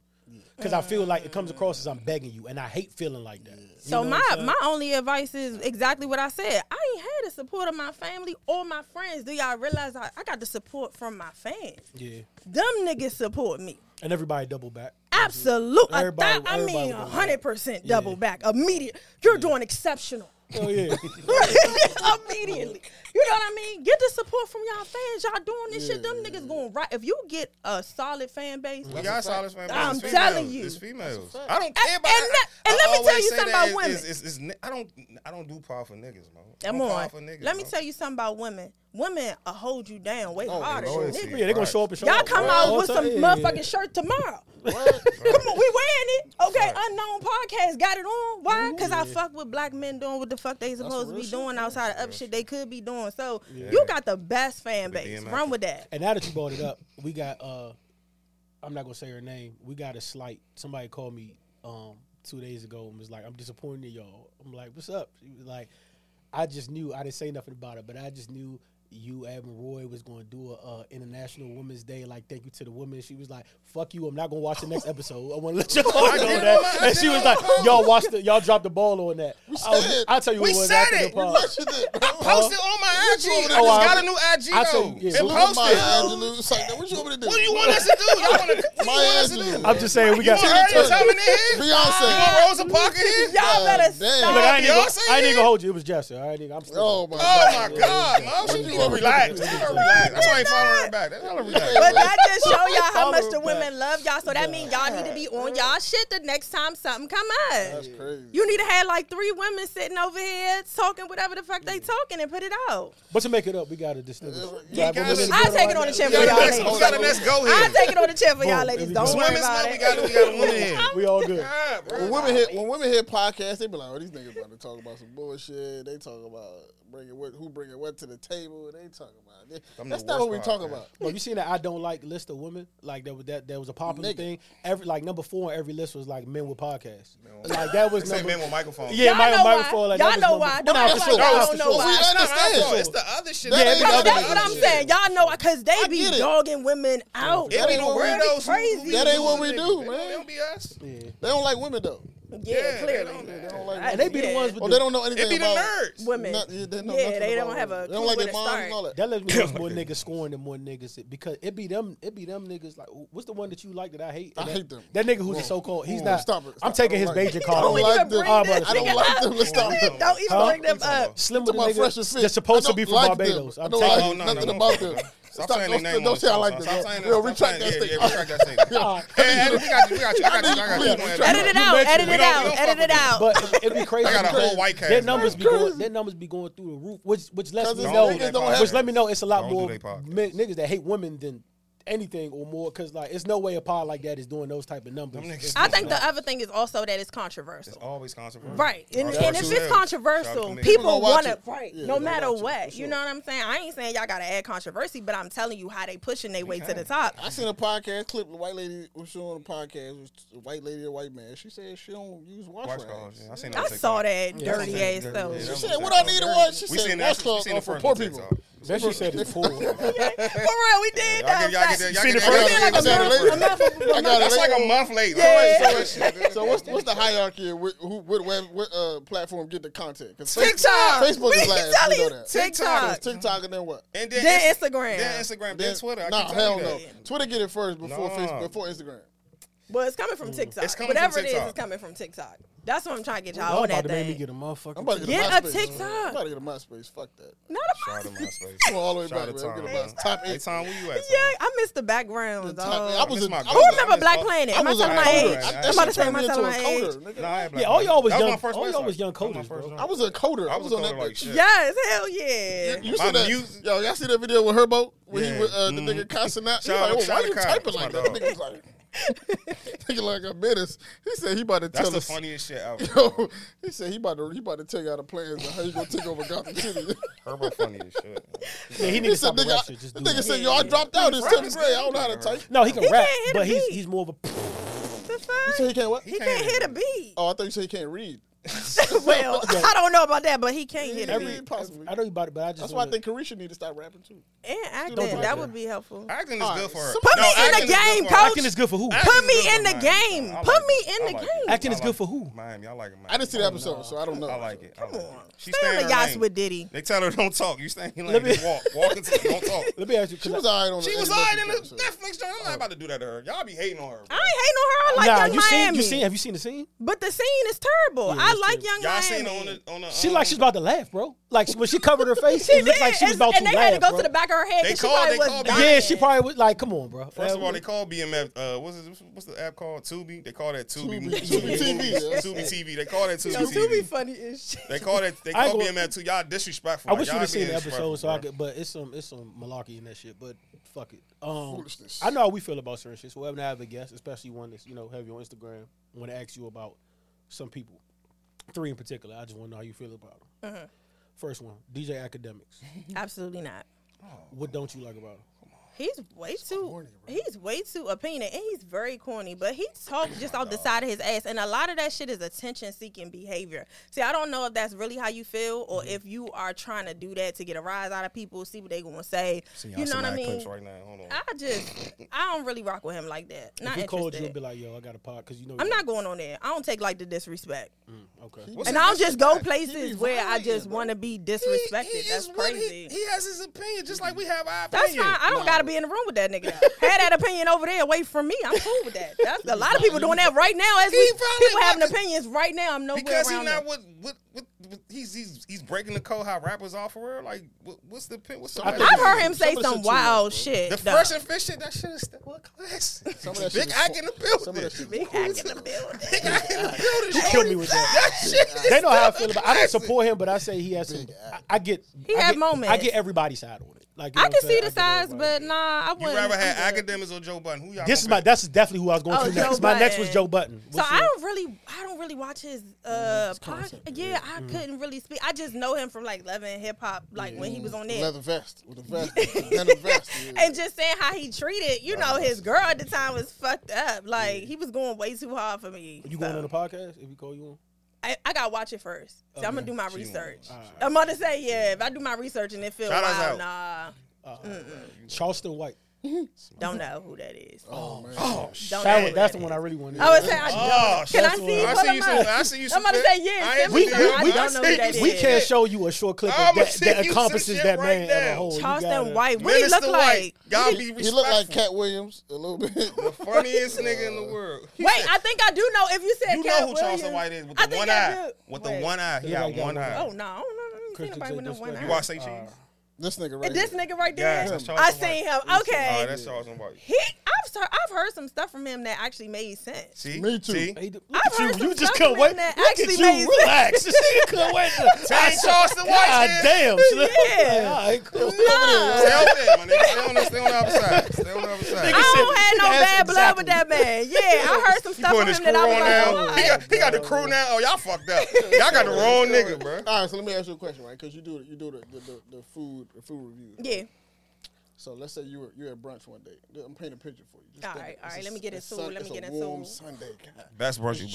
Because I feel like it comes across as I'm begging you, and I hate feeling like that. You
So
know
my
what I'm saying?
my only advice is exactly what I said. I ain't had the support of my family or my friends. Do y'all realize I, I got the support from my fans?
yeah,
Them niggas support me.
and everybody double back.
Absolutely.
Everybody-
I, mean,
everybody
hundred percent double back. Immediate. You're doing exceptional.
Oh yeah,
Immediately. You know what I mean? Get the support from y'all fans. Y'all doing this shit. Them niggas going right. If you get a solid fan base,
We got solid fan base.
I'm
It's
telling
females.
you.
It's females. I don't care about
and
that.
let- and
I
let me tell you something about
it's-
women.
it's- it's- it's- I don't. I don't do power for niggas, man.
Come
No power
on.
for niggas,
Let me tell you something about women. Women will hold you down way
Oh,
harder
Lord,
than
see.
niggas.
yeah, they gonna show up and show
Y'all
out.
come
Right.
out with some motherfucking
yeah.
shirt tomorrow.
What?
Come on, we wearing it. Okay, unknown podcast got it on. Why? Because I fuck with black men doing what the fuck they supposed to
real
be
shit.
doing outside of up shit they could be doing. So you got the best fan base.
DMX.
Run with that.
And now that you brought it up, we got uh I'm not gonna say her name. We got a slight somebody called me um two days ago and was like, I'm disappointed in y'all. I'm like, What's up? She was like, I just knew I didn't say nothing about it, but I just knew you, Admiral Roy, was going to do a uh, International Women's Day. Like, thank you to the women. She was like, "Fuck you! I'm not going to watch the next episode. I want to let y'all know that."
I
And she was like, "Y'all watched the, y'all dropped the ball on that." I was, I'll tell you
we
what
said it.
Mention it, bro.
Posted on my IG. I just?
Oh, I-
got a new IG
tell
though.
you, yeah.
It posted.
Like, what you want me to do?
What do you want us to do? Y'all want to? What you
Maya
want us to do?
Angelou.
I'm just saying we got.
want Harriet Tubman in here? You want Rosa Parks in here?
Y'all better
damn.
stop.
Look, I ain't, even,
Beyonce
I ain't even gonna hold you. It was Jesse. All right, nigga. I'm still.
Oh my
Oh
god.
my God, man! She need to relax. Tell her relax. That's why I ain't following her back. Tell her relax.
But that just show y'all how much the women love y'all. So that means y'all need to be on y'all shit the next time something come up.
That's crazy.
You need to have like three women sitting over here talking whatever the fuck they talking and put it out.
But to make it up, we got to distinguish.
Yeah,
Black
you
women
gotta-
in the
I'll take it on the
now.
chin for y'all
a next,
ladies.
we got a next go
I'll take it on the chin for y'all
Boom.
Ladies.
It's
Don't worry
women's
about
month.
it.
We got we got a woman here.
We all good.
God, bro.
When women hit when women hit podcasts, they be like, "Oh, these niggas about to talk about some bullshit." They talk about bringing what who bringing what to the table. They talking about it.
Them
That's not what we
worst
talking
podcasts.
about.
Bro, you seen that I don't like list of women? Like that was that that was a popular
Nigga.
thing. Every like number four on every list was like men with podcasts.
with-
Like that was number.
men with microphones.
Yeah,
Y'all
my
know
microphone.
why.
Like,
Y'all know why. Don't
nah,
act like y'all don't
for
know
sure.
why.
We
It's
understand.
It's the other shit.
That
that
ain't
they
No,
do.
that's what I'm saying. Y'all know because they be dogging women out.
It be the
ain't what we-
weirdos. who-
crazy.
who-
That ain't what we
who-
do, man.
They don't be us.
They don't like women though.
Yeah, yeah clearly.
They don't,
they don't like
they be
yeah.
the ones with
oh,
the,
they don't know anything.
They be the nerds.
Women.
Not, yeah, they know
yeah, they don't have a.
They don't like their moms and all that.
That lets me more niggas scoring than more niggas because it be them. It be them niggas like what's the one that you like that I hate?
I
that,
hate them.
That nigga who's a so called. He's not.
Stop it.
I'm taking his major card.
I don't like them. I don't like them. Let's stop.
Don't even bring them up.
Slim with
my the nigga
that's supposed to be from Barbados. I'm taking
nothing about them.
Stop,
stop
saying their name.
Don't say I like
this.
Stop
saying that.
Retract that statement.
Retract that statement.
Edit it out. Edit it out. Edit it out.
But it'd be crazy.
I got a whole white cast.
Their numbers be going. Their numbers be going through the roof, which which lets me know. Which let me know it's a lot more niggas that hate women than anything or more because like it's no way a pod like that is doing those type of numbers.
I think the other thing is also that it's controversial.
It's always controversial,
right? And, and if it's controversial, people want to right,
yeah,
no matter what.
Sure.
You know what I'm saying? I ain't saying y'all gotta add controversy, but I'm telling you how they pushing their way to the top.
I seen a podcast clip. The white lady was showing a podcast. The a white lady, a white man. She said she don't use
washcloths. Yeah, I, seen
I saw that
yeah,
dirty ass
though.
She said, "What I need to wash? She said,
"Washcloths
for poor people."
That shit said it's full.
For real, we did that.
Y'all get, y'all get, y'all get,
y'all get,
y'all
get
That's like a month late.
Yeah.
So
what's what's the hierarchy? Of who what, what uh, platform get the content? Cause
TikTok,
Facebook is last. You know that.
TikTok,
TikTok, and then what?
And then,
then Instagram,
then Instagram, then, then Twitter.
Nah, hell no. Twitter get it first before Facebook, before Instagram.
Well, it's coming from mm. TikTok.
It's coming
Whatever
from
it is,
TikTok.
it's coming from TikTok. That's what I'm trying to get
y'all
I'm on
about
that
to make me
thing.
get a
I'm about to motherfucker. get
Get
a
TikTok.
I'm about to get a MySpace. Fuck that.
Not a
Shout MySpace.
All the way
Shout
back,
out
Get a MySpace. Top eight.
time. where you at?
Yeah, I missed the
background. I was.
Who
I
Who remember Black Planet?
I
Am I
was a
my
coder.
age? I'm
about
to say,
I me
my
a
age?
coder.
Nah,
Yeah, oh, all y'all was young-
oh,
all y'all was young coders, bro.
I was a coder.
I was
on that
shit.
Yes, hell yeah.
You
My
see that? Yo, y'all see that video with Herbo when he was the nigga casting out? He like, why
are
you typing like that? my was like, Thinking like a menace. He said he about to tell
That's
tell
the funniest shit ever.
Yo, he said he about to he about to take out the plans on how you gonna take over Gotham City.
Herbert funny shit.
Yeah, he needs to stop said,
the
rap shit. Just do
nigga said, "Yo, I dropped out It's seventh grade. I don't know how to type."
No, he can
He
rap,
can't hit
but he's
beat.
he's more of a.
The fuck?
You said he can't what?
He, can't, hit a beat.
Oh, I thought you said he can't read.
well, I don't know about that, but he can't hit
Every,
it.
Possibly.
I know about it, but I just
that's why I think Caresha need to start rapping too.
And
acting—that
would be helpful.
Acting is good for her.
Put no, me in the game, coach.
Acting is good for who?
Put me in the game. Put me in the game.
Acting is good for who?
Miami, I like it.
I didn't see the oh, episode, so I don't know.
I like it.
Come on,
she
stay
in
the yachts with Diddy.
They tell her don't talk. You stay in lane. Walk, walk into don't talk.
Let me ask you.
She was alright on. the.
She
was
alright in the Netflix show. I'm not oh. about to do that to her. Y'all be hating on her.
I ain't hating on her. I like
Yung
Miami.
You seen? Have you seen the scene?
But the scene is terrible. I like Young
Y'all
Miami.
Seen on the, on the,
she
um,
like she's about to laugh, bro. Like when she covered her face,
she
it looked like she was about to laugh.
And they had to go
bro.
to the back of her head.
They called. They called.
Yeah, she probably was like, "Come on, bro."
First of all, they called BMF. Uh, what's it, what's the app called? Tubi. They call that Tubi.
Tubi, TV.
They call that Tubi.
TV. Tubi funny is.
They call that. They call BMF too. Y'all disrespectful.
I wish you
would
have seen the episode so I could. But it's some it's some malarkey in that shit. But fuck it. Um, I know how we feel about certain shit. So whenever I have a guest, especially one that's you know heavy on Instagram, want to ask you about some people. Three in particular. I just want to know how you feel about them. Mm-hmm.
Uh-huh.
First one, DJ Akademiks.
Absolutely not. Oh.
What don't you like about him?
He's way too
corny,
he's way too opinionated and he's very corny, but he talks just off the side of his ass and a lot of that shit is attention seeking behavior. See, I don't know if that's really how you feel or
mm-hmm.
if you are trying to do that to get a rise out of people, see what they gonna say.
See,
you know what I mean?
Right now. Hold on.
I just I don't really rock with him like that. Not
if he called you and be like, yo, I got a pot," because you know
I'm not going on there. I don't take like the disrespect.
Mm, okay.
What's
and I'll just go places where I just wanna be disrespected.
He, he that's
crazy.
He, he, has his opinion, just like we have our
That's
opinion.
fine. I don't no, gotta be in the room with that nigga. Had that opinion over there away from me. I'm cool with that. That's a lot of people doing that right now. As we, people having opinions right now, I'm nowhere
because
around.
Because
he's
not with, with, with, with, he's he's he's breaking the code how rappers are for real. Like what, what's the what's the?
I've heard him say some,
some
wild shit.
The
though.
Fresh and Fit shit. That shit is still class.
Some of that
Big
Ike
in the building.
Big Ike in the building.
Big Ike in the building.
You me with that.
Shit.
They know how I feel about. I don't support him, but I say he has some. I get.
He
had
moments.
I get everybody's side on it. Like
I can see the
size,
but nah, I wouldn't. You
rather
have
Akademiks or Joe Budden? Who y'all?
This is my. That's definitely who I was going
oh,
to next. My next was Joe Budden.
so I don't really, I don't really watch his
mm,
uh
podcast.
Yeah, I mm. couldn't really speak. I just know him from like loving hip hop, like when he was on there.
Leather vest with a vest, leather vest,
and just saying how he treated, you know, his girl at the time was fucked up. Like he was going way too hard for me.
You going on the podcast? If we call you on.
I, I gotta watch it first. So I'm gonna do my
She
research.
Alright.
I'm gonna say yeah. If I do my research and it feels
Shout
wild,
out.
nah.
Uh, Charleston White. Mm-hmm.
Don't know who that is.
Oh, oh man.
Oh,
shit.
That that's the one I really wanted.
Oh, I would say I don't. Oh, Can I see?
I see you. Some, I see you.
I'm about to say
yes.
We,
we,
I don't know who that
is.
We can't show you a short clip of that, that encompasses that man as a whole.
Charleston White. What do
he
look like?
you
He look like Katt Williams a little bit.
The funniest nigga in the world.
Wait, I think I do know. If you said
you know who Charleston White is with the one eye, with the one eye, he got one eye.
Oh no, I don't know. Anybody with no one eye.
You watch Say
uh,
Cheese.
This nigga right
This
here.
nigga right there.
Yes,
I,
I
seen him. Okay.
Oh, that's Charles White.
He, I've I've heard some stuff from him that actually made sense.
See,
me too.
See?
I've heard you,
you just couldn't wait. Look
actually at you,
relax. This nigga couldn't wait. To,
I Charles
the
White.
damn.
Yeah.
All right, cool.
No.
Stay my nigga. Stay on, the, other side. Stay on the other side.
I don't have no bad blood with that man. Yeah, I heard some stuff from him that I was like,
he got, he got the crew now. Oh, y'all fucked up. Y'all got the wrong nigga, bro.
All right, so let me ask you a question, right? Because you do you do the the food food reviews.
Yeah.
So let's say you were you at brunch one day. I'm painting a picture for you. Just
all right, all right. Let me get it
soon.
Let me get it soon.
Sunday, God.
That's brunch you.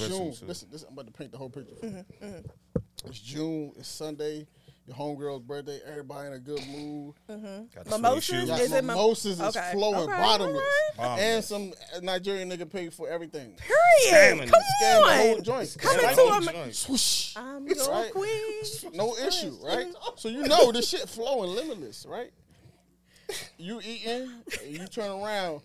Listen, listen, I'm about to paint the whole picture. Mm-hmm,
mm-hmm.
It's June. It's Sunday. The homegirl's birthday, everybody in a good mood.
Mm-hmm.
Mimosas, is it
mimosas is
okay.
flowing
okay.
bottomless,
right.
and some Nigerian nigga paid for everything.
Period.
Scamming
Come
scamming
on, the whole joint.
coming
to him.
Swoosh.
I'm your
right?
queen.
No issue, right? So you know this shit flowing limitless, right? You eating, you turn around,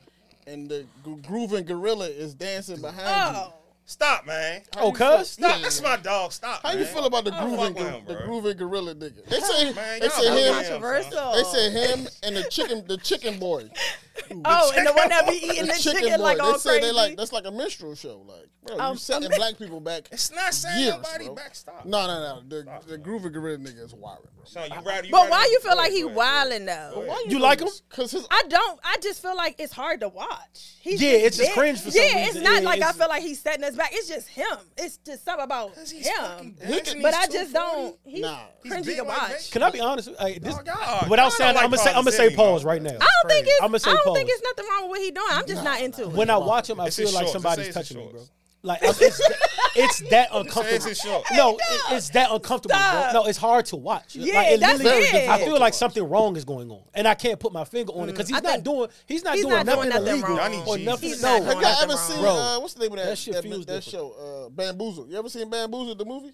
and the grooving gorilla is dancing behind
oh.
you Stop, man.
Oh, How oh, cuz?
Stop. Yeah. That's my dog. Stop.
How
man.
you feel about the grooving
him,
the grooving gorilla nigga? They say
man,
they say him. They say him and the chicken the chicken boy.
Oh, and the one that be eating
the,
the
chicken,
chicken like all
they
crazy.
They like that's like a minstrel show. Like, bro,
um,
you setting
I
black people back.
It's not saying
years,
nobody
bro.
back. Stop.
No, no, no. The, grooving the groovy gorilla nigga is wild, bro.
So you ride, you
but
ride
why you feel like he wilding though?
Why
you, you like him?
Cause his,
I don't. I just feel like it's hard to watch. He's
yeah, it's just cringe for some
yeah,
reason.
It's
yeah, it's not
like I feel like he's setting us back. It's just him. It's just something about him.
Can,
but I just don't. He's
nah.
cringy to watch.
Like
Can I be honest? This,
oh,
Without saying,
like
I'm gonna say, I'm gonna say pause right now.
I don't think it's.
I'm gonna say
I don't
pause.
think it's nothing wrong with what he's doing. I'm just nah, not into nah, it.
When I watch him, I
it's
feel like
shorts.
somebody's touching me, bro. Like it's that uncomfortable. No, it's that uncomfortable. No, it's hard to watch.
Yeah,
like, it
that's it.
I feel like something wrong is going on, and I can't put my finger on it because mm. he's
I
not doing. He's not
he's
doing
not nothing, doing
nothing illegal or nothing.
He's
no,
have y'all ever seen uh, what's the name of that?
That, shit
that, that show, uh, Bamboozle. You ever seen Bamboozle the movie?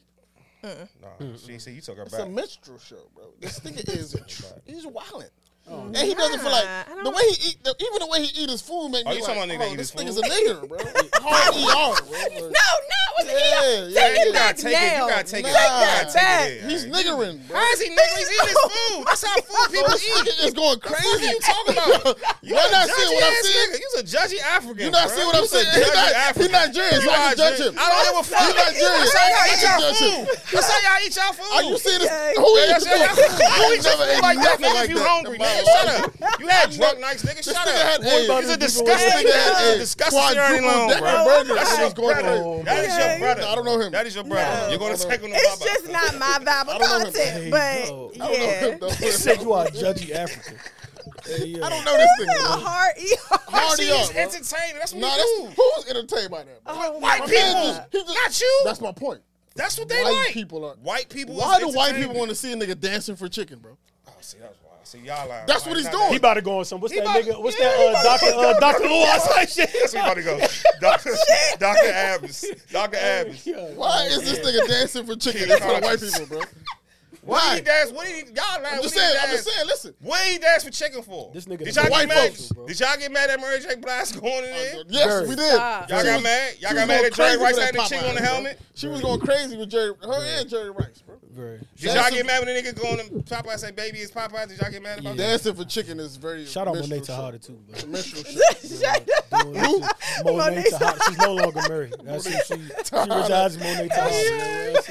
Uh-uh. Nah, she said you took her back.
It's a minstrel show, bro. This nigga is he's wildin'.
Oh,
and he doesn't feel like the way he eat, the, even the way he eat his food make
oh,
me
you
like,
talking about oh, nigga
oh,
eat
this
food?
nigga's a nigger, bro. Hard ER,
no, not with
yeah, ER.
Take
yeah,
it back
take now. It, you gotta take
nah, it.
You gotta
take that
In.
He's niggering, bro.
How is he niggering? He's eating his food. That's how food people eat.
It's going crazy.
What are you talking about?
You're not seeing what I'm
seeing? He's a judgy African.
You're not seeing what I'm saying.
He's
Nigerian, so I can judge him.
I don't give a fuck.
He's Nigerian.
That's how y'all eat y'all food. That's how y'all eat y'all food.
Are you seeing this? Who eats food? Who
food like that? If you hungry shut up. You had drunk nights, nigga. Shut
up. Had, hey,
it's a disgusting,
had, a
disgusting journey
long,
bro. That's your brother.
Oh,
that is your brother.
I don't know him.
That is your brother.
No.
You're gonna take him to
It's just not my vibe
Bible
content, but yeah.
He said you are a judgy African. Hey,
I don't know this thing. Not
hard E.
Hard E.
entertaining. That's what
nah, that's, Who's entertained by that?
Oh,
white people.
Just, just,
not you.
That's my point.
That's what they
white
like.
People are,
white people.
Why do white people want to see a nigga dancing for chicken, bro?
Oh, see, that so y'all are.
That's
like,
what he's doing.
He about to go on some. What's
he
that
about,
nigga? What's
yeah,
that? Uh, Doctor uh, Doctor Lewis. type shit.
That's where he about to go. Doctor Doctor Doctor Abbas.
Why is this nigga dancing for chicken
in
front of white people, bro? Why?
Did he dance? What did he, y'all laugh?
I'm just saying, I'm just saying, listen.
What he dance for chicken for?
This nigga
did y'all get mad? Did y'all get mad at Mary J. Blige going in there?
Yes, we did.
Y'all got mad? Y'all got mad at Jerry Rice had the
chicken
on the helmet?
She was going crazy with Jerry, her and Jerry Rice.
Very.
Did y'all get mad when a nigga go on to Popeye say, "Baby, it's Popeye"? Did y'all get mad about that?
Dancing for chicken is very
Shout out Monet Tahada too, Monet Tahada, she's no longer married. That's she. She resides Monet
Tahada.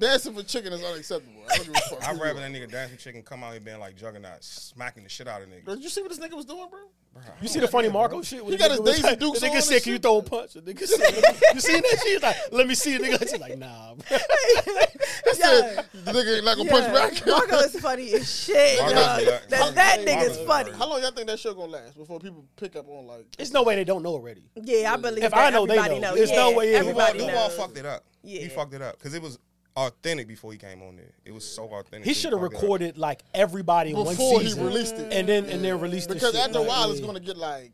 Dancing for chicken is unacceptable.
I'd rather that nigga dancing chicken come out here being like juggernaut, smacking the shit out of niggas.
Did you see what this nigga was doing, bro?
You see the funny Marco shit?
You got his Daisy
like,
Dukes the
nigga
on
said, "Can you throw a punch?" Nigga said, "You seen that shit?" Like, "Let me see. Nigga, she's like, "Nah." Bro.
said,
"The nigga ain't not gonna punch back."
Marco is funny as shit.
Marco,
that, that nigga's funny.
How long y'all think that show gonna last before people pick up on like?
It's no way they don't know already.
Yeah, I believe.
If I know, they know. There's no way
everybody.
Duval fucked it up.
Yeah.
He fucked it up because it was authentic before he came on there. It was so authentic.
He should have
fucked it up.
recorded like everybody in one
Before he
season,
released it.
and then and then released the
because
shit.
after a
Like,
while,
yeah.
it's gonna get like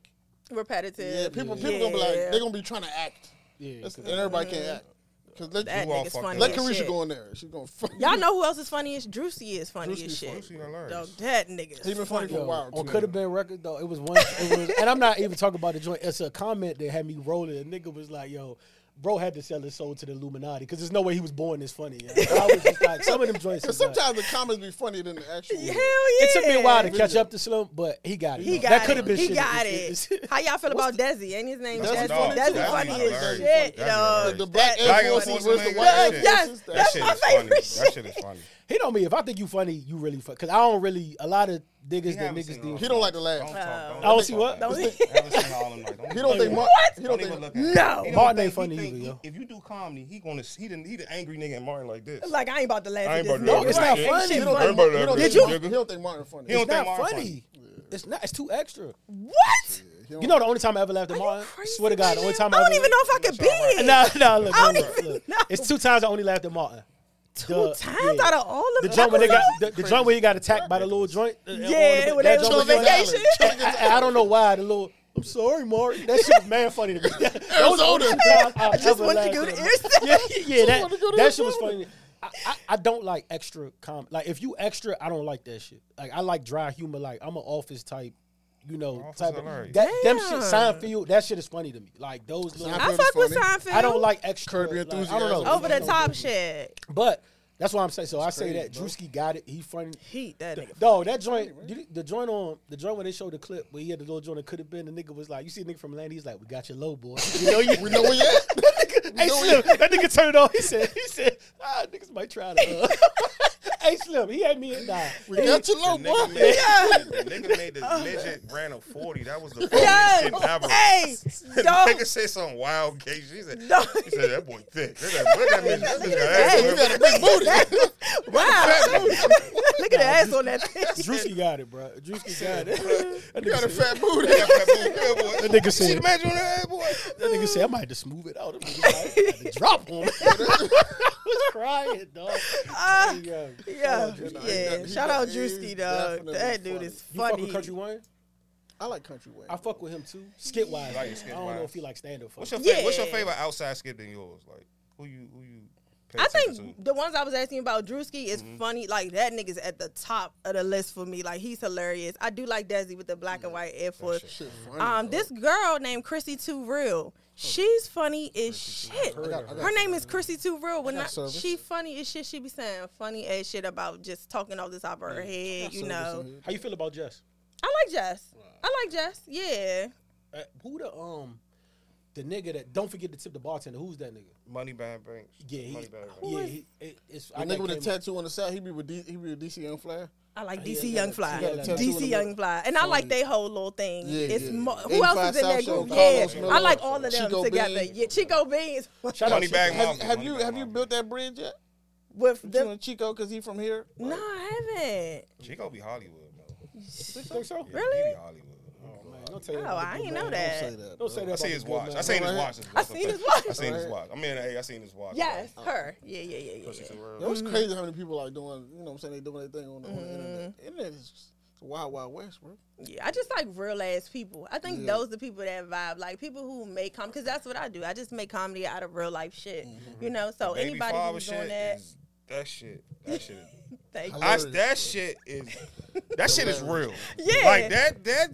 repetitive.
yeah, people people gonna be like they're gonna be trying to act,
Yeah,
That's-
'cause-
and everybody can't act. Because let,
That
You all
nigga's funny.
let
Caresha
go in there. She's gonna. Fuck.
Y'all know who else is funny? Is Druski is funny
Druski's
as shit.
Druski hilarious.
Dog, that nigga.
He been funny for a while.
on
too.
could have been record though. It was one, it was, and I'm not even talking about the joint. It's a comment that had me rolling. A nigga was like, "Yo, bro had to sell his soul to the Illuminati because there's no way he was born this funny." yo. I was just like, some of them joints.
Because sometimes the comments be funnier than the actual.
Hell yeah.
it took me a while to catch up to Slim, but he got it.
He
though.
got
that could have been
He
shit.
got
It's-
it. How y'all feel about Desi? Ain't his name
Desi
Desi?
funny
Desi
too.
funny
Desi
as shit,
Desi
dog.
hilarious.
The black
That-
Black
Air
Air
Forces
Force
the white
that
Air
shit-
Yes,
That
that's
shit
my
is funny.
favorite
That shit is funny.
He know me. If I think you funny, you really funny. Because I don't really a lot of niggas
He
that niggas do.
He don't like to laugh.
Don't talk.
Oh, I don't see what?
Don't
Don't-
haven't seen all them. Like,
He don't think Mark. He don't
Don't
think.
look
No.
him.
Martin ain't funny either, yo.
If you do comedy, he gonna he the he the angry nigga and Martin like this.
Like I ain't about to laugh
I
at
ain't
this.
about to laugh
nigga.
at
Right.
this
Ain't
shit.
shit
He don't
funny.
think,
Everybody
he don't
at
think,
this
Martin-
nigga.
he don't funny.
He don't
It's
think
not
Martin
funny. It's not. It's too extra.
What?
You know the only time I ever laughed at Martin.
crazy,
Swear to God, the only time
I
I
don't even know if I could be it.
Nah, nah, look,
I don't even know.
It's two times I only laughed at Martin.
Two
The-
times
yeah.
out of all of
The joint when they got the, the joint where he got attacked by the little joint. uh,
Yeah,
on
when
that
they was
joint
on
was funny.
vacation.
I, I- I don't know why the little. I'm sorry, Martin. That shit was man funny to me. That, that was the only I,
I just
ever
wanted to go to
him.
Arizona.
Yeah, yeah, that,
to to
that shit was funny. I, I, I don't like extra com. Like if you extra, I don't like that shit. Like I like dry humor. Like I'm an office type. You know,
Office
type of,
hilarious.
that them shit.
Damn.
Seinfeld, that shit is funny to me. Like those little.
I
is
fuck with. Seinfeld.
I don't like extra.
Curb Your
like, I don't know.
Enthusiasm.
over the top shit.
But that's why I'm saying. So I say
crazy,
that
bro.
Druski got it. He funny.
Heat that nigga.
No, that joint, you- the joint on the joint when they showed the clip where he had the little joint that could have been. The nigga was like, "You see, a nigga from Atlanta, he's like, we got your low boy. You know, you,
We know where you at.
hey
know
Slim, that nigga turned on. He said, he said, ah, niggas might try to. Uh. hey Slim, he had me at nah.
We got your
The
low
nigga,
boy.
made,
Yeah.
the nigga made the midget ran a 40. That was the funniest
Yes.
shit ever.
Hey,
the
dog.
nigga said some wild case. He said,
Dog.
he said that boy thick. Look at that, look at that midget. That bitch got ass
Hey.
on
You got a big booty.
Wow. Look at the ass on that thing.
Druski got it, bro. Druski got it. That
You
nigga
got a fat booty.
That fat boy, yeah, boy.
that nigga said,
the magic on that boy.
that nigga said, I might just to smooth it out. That nigga like, I drop him. I was crying, dog.
Ah,
Yeah.
yeah,
he
yeah. Shout out Druski, dog. That dude
funny.
is
You fuck
funny.
with Country Wayne?
I like Country Wayne.
I fuck with him too. Skit wise.
like
I don't know if he like stand up.
What's your,
Yeah.
favorite, what's your favorite outside skit than yours? Like, who you, who you
I think
to?
the ones I was asking about Druski is
Mm-hmm.
funny. Like that nigga's at the top of the list for me. Like he's hilarious. I do like Desi with the black and white Air Force.
Shit funny,
Um,
bro.
this girl named Chrissy Too Real. She's funny as shit.
heard
I got- I got-
Her name is Chrissy Too Real. When
got
I,
service.
she funny as shit, she be saying funny as shit about just talking all this off her head. You know.
How you feel about Jess?
I like Jess. I like Jess. Yeah.
Uh, who the um the nigga that don't forget to tip the bartender? Who's that nigga?
Money Bad Banks.
Yeah, he,
Money Bad Banks.
yeah, he, it, it's
The
I
nigga
got
with a
came-
tattoo on the side, he be with D, he be with DC Young Fly.
I like
oh,
DC
got
Young Fly.
he got that tattoo
in
DC Young. Fly. And I like
Funny.
they whole little thing.
Yeah,
it's
yeah.
mo- who else is in that
South Show,
group?
Carlos
Yeah.
Miller,
I like all of them
Chico
together.
Bean.
Yeah, Chico Beans
Shout
Money
out
Bag
Have,
Mafia.
have
Money
you
Bag
have you
Mafia.
built that bridge yet?
with
Between
them.
Chico, cause he from here.
No, I haven't.
She gonna be Hollywood, though.
You think so?
Yeah,
Really?
He be Hollywood.
Oh, man, don't say that
Oh, I ain't know that.
Don't say that.
Don't say that.
I see his watch.
man.
I seen his watch.
I seen his watch.
I seen his watch. I mean, hey, I seen his watch.
Yes, her. Yeah, yeah, yeah, yeah.
Pussy
yeah.
too real.
It was crazy how many people like doing, you know what I'm saying, they doing their thing on the, on the internet.
Mm-hmm.
Internet is just wild, wild west, bro.
Yeah, I just like real ass people. I think
Yeah.
those are the people that vibe, like people who make comedy, because that's what I do. I just make comedy out of real life shit,
Mm-hmm.
you know. So anybody who's doing
shit
that,
is that shit. That shit.
thank you.
I, that shit is that shit is real.
Yeah.
Like that. That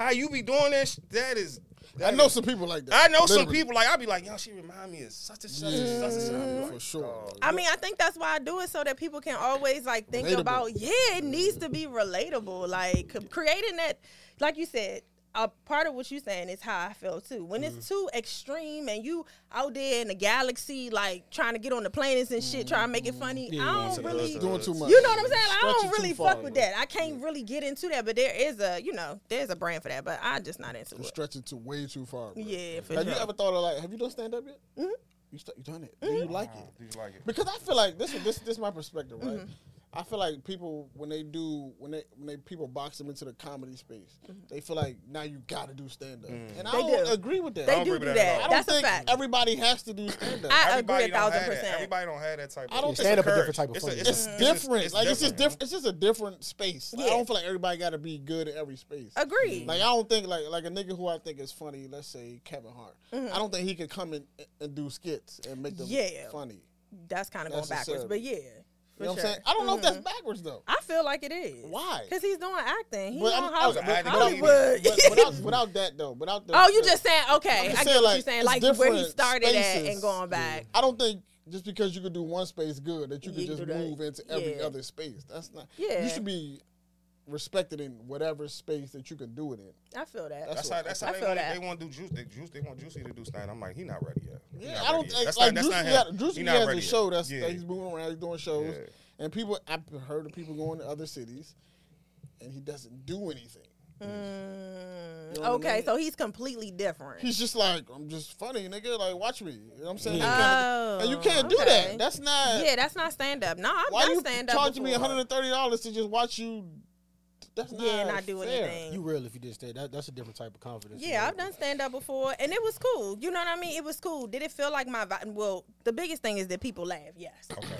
how you be doing that? sh- That is.
I know
is-
some people like that.
I know some people like I be like, yo, she remind me of such and such and such and such. Like,
For sure.
dog.
I mean, I think that's why I do it so that people can always like think
Relatable.
about. Yeah, it needs to be relatable. Like creating that, like you said, a part of what you're saying is how I feel too. When
Mm-hmm.
it's too extreme and you out there in the galaxy, like trying to get on the planets and shit, trying to make it funny,
Yeah,
I don't really.
Doing too much.
You know what I'm saying? I don't
too
really
far,
fuck with
bro.
that. I can't really get into that, but there is a, you know, there's a brand for that, but I just not into
You're
it.
stretching to way too far. Bro.
Yeah, for
Have
sure.
you ever thought of like, have you done stand up yet? Mm-hmm. You st- you done it? Do you like
Mm-hmm.
it?
Do you like it?
Because I feel like this is this this is my perspective, right? I feel like people when they do when they when they people box them into the comedy space, they feel like now you got to do stand up, and I
They
don't
do.
agree with that.
They
don't
do
agree with that
that.
I don't
That's a fact.
everybody has to do stand up.
I agree
Everybody
a
don't
thousand
have that.
percent.
Everybody don't have that type. Of
I don't
Yeah, stand up a different type of
It's a- it's
it's
a-
different.
it's
like it's just
different.
different. It's just a different space. Like, I don't feel like everybody got to be good in every space.
Agreed.
Like I don't think like like a nigga who I think is funny. Let's say Kevin Hart.
Mm-hmm.
I don't think he could come in and do skits and make them
Yeah.
funny.
That's kind of going backwards, but yeah.
You know what I'm saying? I don't know if that's mm-hmm. backwards though.
I feel like it is.
Why?
Because he's doing acting. He's
But
on Hollywood.
I
Hollywood.
But without, without that though, without the
oh, you
the-
just saying okay?
I'm just
I
saying,
get what
like,
you're saying. Like where he
different
started at and going back.
I don't think just because you could do one space good that you could
You
just move into every
Yeah.
other space. That's not.
Yeah.
You should be respected in whatever space that you can do it in.
I feel that.
That's
what-
how. That's
I
how they
feel
want.
that.
They want to do juice. They juice. They want Juicy to do stand. I'm like, he not ready yet. He
Yeah,
not
I don't
ready yet.
think
That's
like
not. That's
Juicy
not
got. Juicy
He not
has
ready
a
yet.
show that's
Yeah.
that he's moving around, he's doing shows,
Yeah.
and people I've heard of people going to other cities, and he doesn't do anything.
Mm,
You know what I
okay,
mean?
so he's completely different.
He's just like I'm just funny, nigga. Like watch me. You know what I'm saying?
Oh,
and you can't do that. That's not.
yeah, that's not stand up. No, I've
Why
done
you
stand up.
charging me 130 dollars to just watch you? That's not
Yeah, not do
fair.
anything.
You real if you did stand. That, that's a different type of confidence.
Yeah, I've done stand up before, and it was cool. You know what I mean? It was cool. Did it feel like my vibe? Well, the biggest thing is that people laugh. Yes.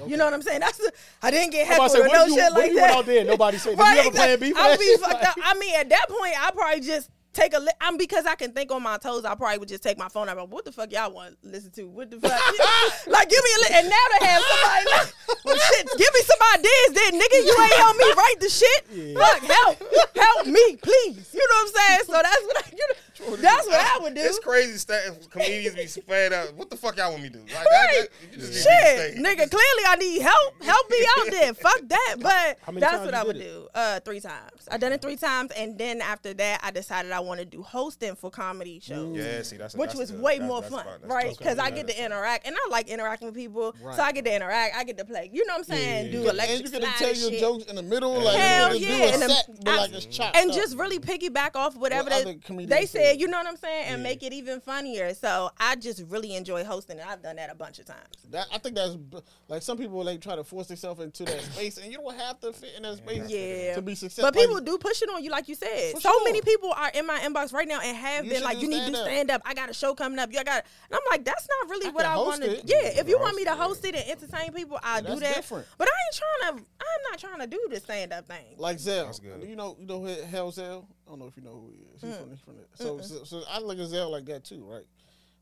You know what I'm saying? That's the, I didn't get
I'm
heckled
to say,
or
what
no
you,
shit
what
like
if you
that.
went out there nobody said, did
Right,
you ever plan B for
I'll
that
be
shit?
fucked up. I mean, at that point, I probably just take a. Li- I'm because I can think on my toes. I probably would just take my phone out. But what the fuck y'all want to listen to? What the fuck? like, give me a. Li- and now to have somebody like, well, shit, give me some ideas, then nigga. You ain't help me write the shit. Fuck, help, help me, please. You know what I'm saying? So that's what I. You know, that's what I would do.
It's crazy. St- comedians be fed up. What the fuck y'all want me to do? Like,
Right.
that, that, you just need
Shit, nigga. Clearly, I need help. Help me out there. Fuck that. But that's what I would
it?
do. Uh, three times. I done it three times, and then after that, I decided I want to do hosting for comedy shows.
Yeah, see, that's
Which
that's
was
good.
way
That's-
more fun,
fun.
Right? Because I get to interact, and I like interacting with people,
Right.
so I get to interact. I get to play. You know what I'm saying?
Yeah.
Do
And
electric
and you get to tell your
shit.
jokes in the middle, like
Hell yeah, and
set,
I-
like
and just really piggyback off whatever they,
other comedians
they
say.
said, you know what I'm saying, and make it even funnier. So I just really enjoy hosting, and I've done that a bunch of times.
That, I think that's like some people they try to force themselves into that space, and you don't have to fit in that space
Yeah.
to be successful.
But people do push it on you, like you said.
For
so
sure.
many people are in my inbox right now and have
You
been like, "You need to
stand-up.
up. I got a show coming up. You got." And I'm like, "That's not really
I
what I want to."
it.
Yeah, if you want me to host it and entertain people, I'll do that.
different.
But I ain't trying to. I'm not trying to do the stand up thing.
like Zell.
That's.
You know, you know who Hell Zell. I don't know if you know who he is. He's
Mm.
from, he's from the, so, so so I look at Zell like that too, right?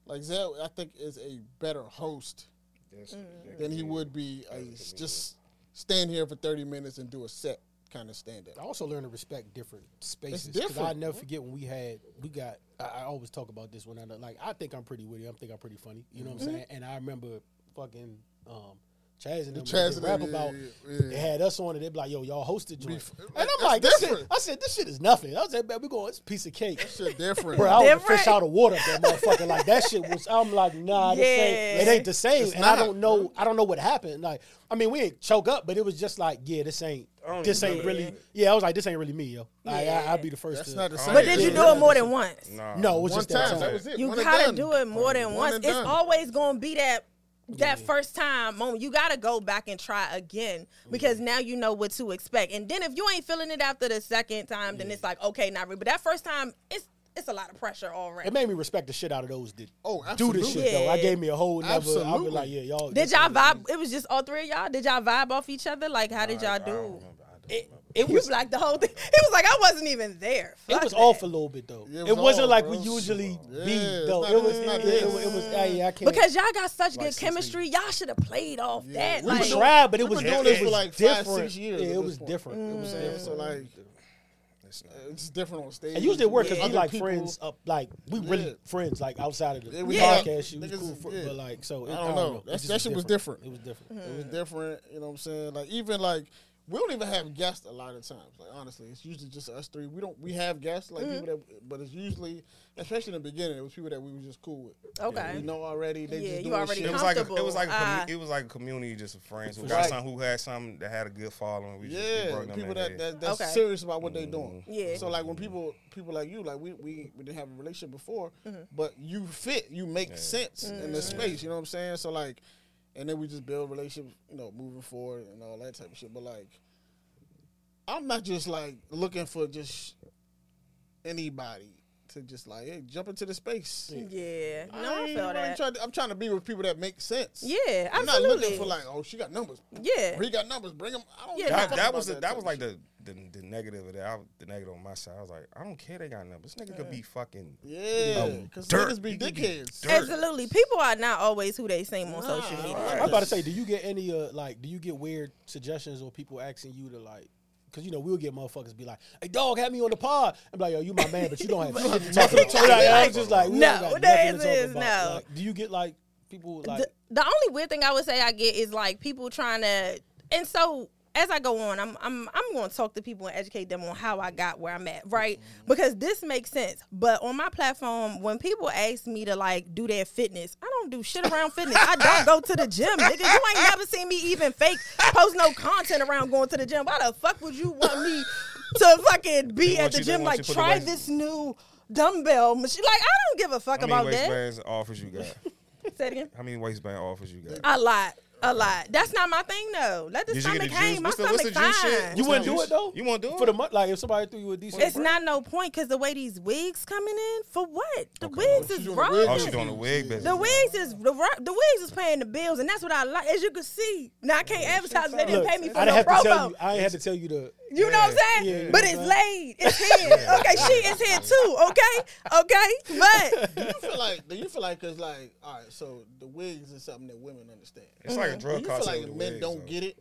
Like Zell, I think is a better host
Yes.
Mm.
than he would be a s- just stand here for thirty minutes and do a set kind of stand up.
I also learned to respect different spaces. Because I never forget when we had, we got, I, I always talk about this when I, like, I think I'm pretty witty. I think I'm pretty funny. You know what I'm saying? And I remember fucking um, Chaz and them
Chaz and
rap
them, yeah,
about,
yeah, yeah.
they had us on it. They'd be like, yo, y'all hosted joint.
Beef-
And I'm like, this shit. I said, this shit is nothing. I said, man, we going, it's a piece of cake.
Shit different.
Bro, I was a
Different.
fish out of water, that motherfucker. Like that shit was. I'm like, nah, this ain't, it ain't the same.
It's
and I don't know. I don't know what happened. Like, I mean, we ain't choke up, but it was just like, yeah, this ain't. This ain't really.
that.
Yeah, I was like, this ain't really me, yo. Like,
Yeah.
I, I'd be the first.
That's
to,
not the same.
But did you do it more than once?
Nah.
No, it was
One
just that
time,
time.
that was it.
You gotta do it more than once. It's always gonna be that that first time moment. You gotta go back and try again because mm-hmm. now you know what to expect. And then if you ain't feeling it after the second time, then it's like okay, not really. But that first time, it's it's a lot of pressure already.
It made me respect the shit out of those that
Oh,
do this
absolutely.
shit though. I gave me a whole never. I'll be like, yeah, y'all.
Did y'all vibe? It was just all three of y'all. Did y'all vibe off each other? Like how did y'all
I don't
do?
remember. I don't
It, it
You
was.
like the whole thing. It was like I wasn't even there.
It was
that.
off a little bit though.
Yeah, it
it,
was
wasn't
off,
like
bro.
we usually
Yeah,
be though.
not-
It was.
it's not
It, it, was- it was. Hey, I can't.
Because y'all got such
Like
good
six
chemistry. Y'all should have played off that.
we
Like,
tried, but it
We've
was
been doing
it
this for
was
like five,
different.
six years
Yeah, it was
point.
different. It was different.
so mm. like
It's not.
it's different on stage.
And usually it worked because
Other
we like
people-
friends up, like we
Yeah.
really friends, like outside of the
Yeah, we
podcast. She was
Niggas
cool, for,
yeah.
but like so. It,
I don't know.
It
That's-
just
that shit was different.
It was different. Mm.
It was different. You know what I'm saying? Like even like we don't even have guests a lot of times. Like honestly, it's usually just us three. We don't. We have guests like people mm-hmm. that, but it's usually, especially in the beginning, it was people that we were just cool with.
Okay.
We know already. They
Yeah,
just
you already
shit.
It was like a, it was like a commu- it was like a community just of friends who got
Right.
some who had something that had a good following. We just we
Yeah,
brought them
people
in
that, that that's
Okay.
serious about what they're mm-hmm. doing.
Yeah.
So like when people people like you, like we we, we didn't have a relationship before,
Mm-hmm.
but you fit, you make sense in the mm-hmm. space. You know what I'm saying? So like, and then we just build relationships, you know, moving forward and all that type of shit. But like, I'm not just like looking for just anybody to just like hey, jump into the space.
Yeah, no, I
ain't
feel
really
that.
trying to- I'm trying to be with people that make sense.
Yeah,
I'm not looking for like, oh, she got numbers.
yeah,
Or he got numbers. Bring them. I don't.
Yeah,
That, that was the,
type
that was like the, the the negative of that. I, the negative on my side. I was like, I don't care. They got numbers. This nigga could be fucking.
yeah, because
dirt.
niggas be
He could be
dickheads.
absolutely. People are not always who they seem on social media.
right.
I'm about to say, do you get any uh like do you get weird suggestions or people asking you to like Cause you know we'll get motherfuckers be like, "Hey, dog, have me on the pod." I'm like, "Yo, you my man, but you don't have shit to talk about."
talk
Like. I'm just like, we
No,
don't got
the
nothing to talk
is
about.
no.
Like, do you get like people like?
the, the only weird thing I would say I get is like people trying to, and so as I go on, I'm I'm I'm going to talk to people and educate them on how I got where I'm at, right? Mm-hmm. Because this makes sense. But on my platform, when people ask me to like do their fitness, I don't do shit around fitness. I don't go to the gym, nigga. You ain't never seen me even fake post no content around going to the gym. Why the fuck would you want me to fucking be
They
at the
you-
gym like
you to put
try this new dumbbell machine? Like I don't give a fuck
How many
about that.
offers you got?
Say it again.
How many waistband offers you got?
A lot. A lot. That's not my thing though. Let the
Did you
stomach
get the
hang.
juice?
My
What's the- what's
stomach
the juice
fine.
shit?
you
What's
wouldn't
the
do
juice?
it though.
You won't do it
for the month? Like if somebody threw you a decent.
It's
break?
not no point because the way these wigs coming in for what? The
Okay.
wigs
Oh,
is
she doing the
rough.
wig
Oh, she doing the wig business.
The wigs is the, ru- the wigs is paying the bills, and that's what I like. As you can see, now I can't oh, advertise. They didn't
Look,
pay me for
I
no
didn't have to tell
promo.
you. I ain't had to tell you the.
You know what I'm saying?
Yeah, yeah,
but
yeah.
it's laid. It's here. Okay, she is here too. Okay, okay. But
Do you feel like? Do you feel like? Cause like, all right, so the wigs is something that women understand.
It's like a mm.
Do
drug
you feel like
with
men
wigs,
don't
though.
get it?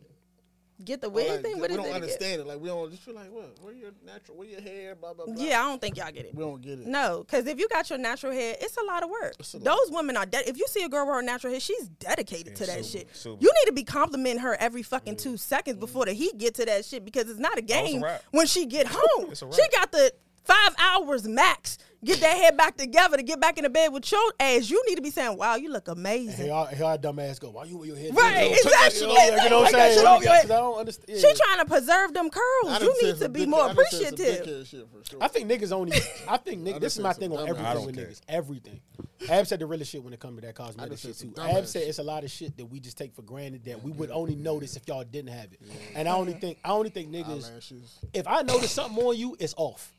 Get the wig
like,
thing. What
we
is
don't
it? again?
understand it. Like we don't just feel like, what? Where your natural? Where your hair? Blah blah blah.
Yeah, I don't think y'all get it.
we don't get it.
No, because if you got your natural hair, it's a lot of work.
Lot.
Those women are. De- if you see a girl with her natural hair, she's dedicated to that
super,
shit.
super.
You need to be complimenting her every fucking two seconds before the heat get to that shit because it's not a
Oh, a
game when she get home. She got the five hours max. Get that head back together to get back in the bed with your ass. You need to be saying, "Wow, you look amazing."
Here, our- here our dumb ass go. Why you with your head?
Right,
down? Took that
exactly.
You know what I'm saying?
off your head.
Because I don't understand.
She trying to preserve them curls. You need to be
dick-
more
I done said some
appreciative.
dickhead shit for sure.
I think niggas only. I think niggas.
I
This is my thing on everything
ass
with
shit.
niggas. Everything. Ab said the realest shit when it comes to that cosmetic shit too.
some dumb
Ab said it's a lot of shit that we just take for granted that we would only notice if y'all didn't have it. And I only think I only think niggas. If I notice something on you, it's off.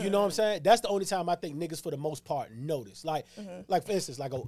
You know what I'm saying? That's the only time I think niggas for the most part notice. Like, mm-hmm. like for instance, like a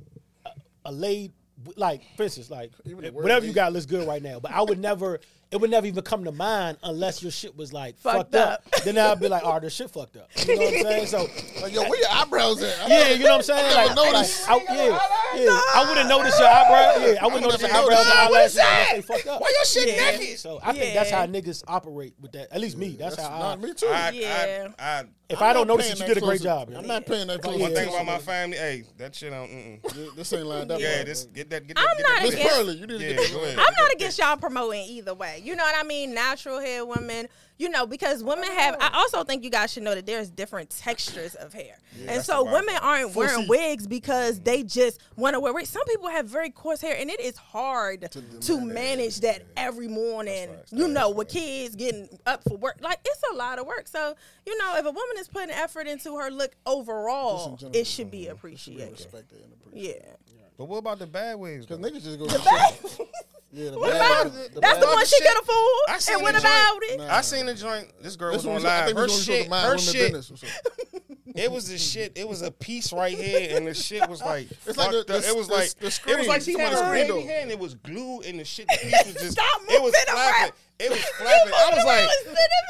a, a laid. Like for instance, like
Even the word
whatever you got looks good right now, but I would never, it would never even come to mind unless your shit was like fucked,
Fucked
up.
up.
Then I'd be like, oh, this shit fucked up. You know what I'm saying? So
Like, yo, where your eyebrows at?
Yeah, you know what I'm saying?
I
Like,
never
like
noticed.
I, yeah, yeah. I wouldn't notice your eyebrow. Yeah, I wouldn't notice your eyebrows and
noticed.
eyelashes unless they fucked up.
Why your shit
Yeah.
naked?
So I think that's how niggas operate with that. At least me. That's,
That's
how I.
not me too.
I,
Yeah.
I, I,
If
I'm
I don't notice
paying
it, you
that
did a great job.
I'm not paying that close
Yeah.
one thing
attention.
about my family, hey, that shit on. Mm-mm.
This ain't lined up.
Yeah,
right.
this get that. Get that.
I'm
get
not
that,
against-
that.
Pearly, you need to
Yeah,
get
go ahead.
I'm not against y'all promoting either way. You know what I mean? Natural hair women, you know, because women have. I also think you guys should know that there's different textures of hair, and so women aren't
Full
wearing wigs because they just want to wear wigs. Some people have very coarse hair, and it is hard to, manage that every morning.
facts.
You know,
is
with kids getting up for work, like it's a lot of work. So you know, if a woman is putting effort into her look overall,
general.
it should be
Should be
appreciated.
respected and appreciated.
Yeah.
But what about the bad ways?
Because
though?
niggas just go to shit. Yeah, the
What
bad-
about
the
that's
bad-
the one she
shit.
could afford?
I seen
And what about it?
Nah.
I seen the joint. This girl
This
was on
was- I
live.
think
Her shit.
mind
Her shit.
business or something.
It was the shit. It was a piece right here, and the shit was like.
It's like the- the-
it was
the-
like
the
it
screen.
was like she
You
had
talking
a
about
baby
screen
and it was glue, and the shit. The piece was just.
Stop
it was
moving around.
flapping. It was flapping. I was like,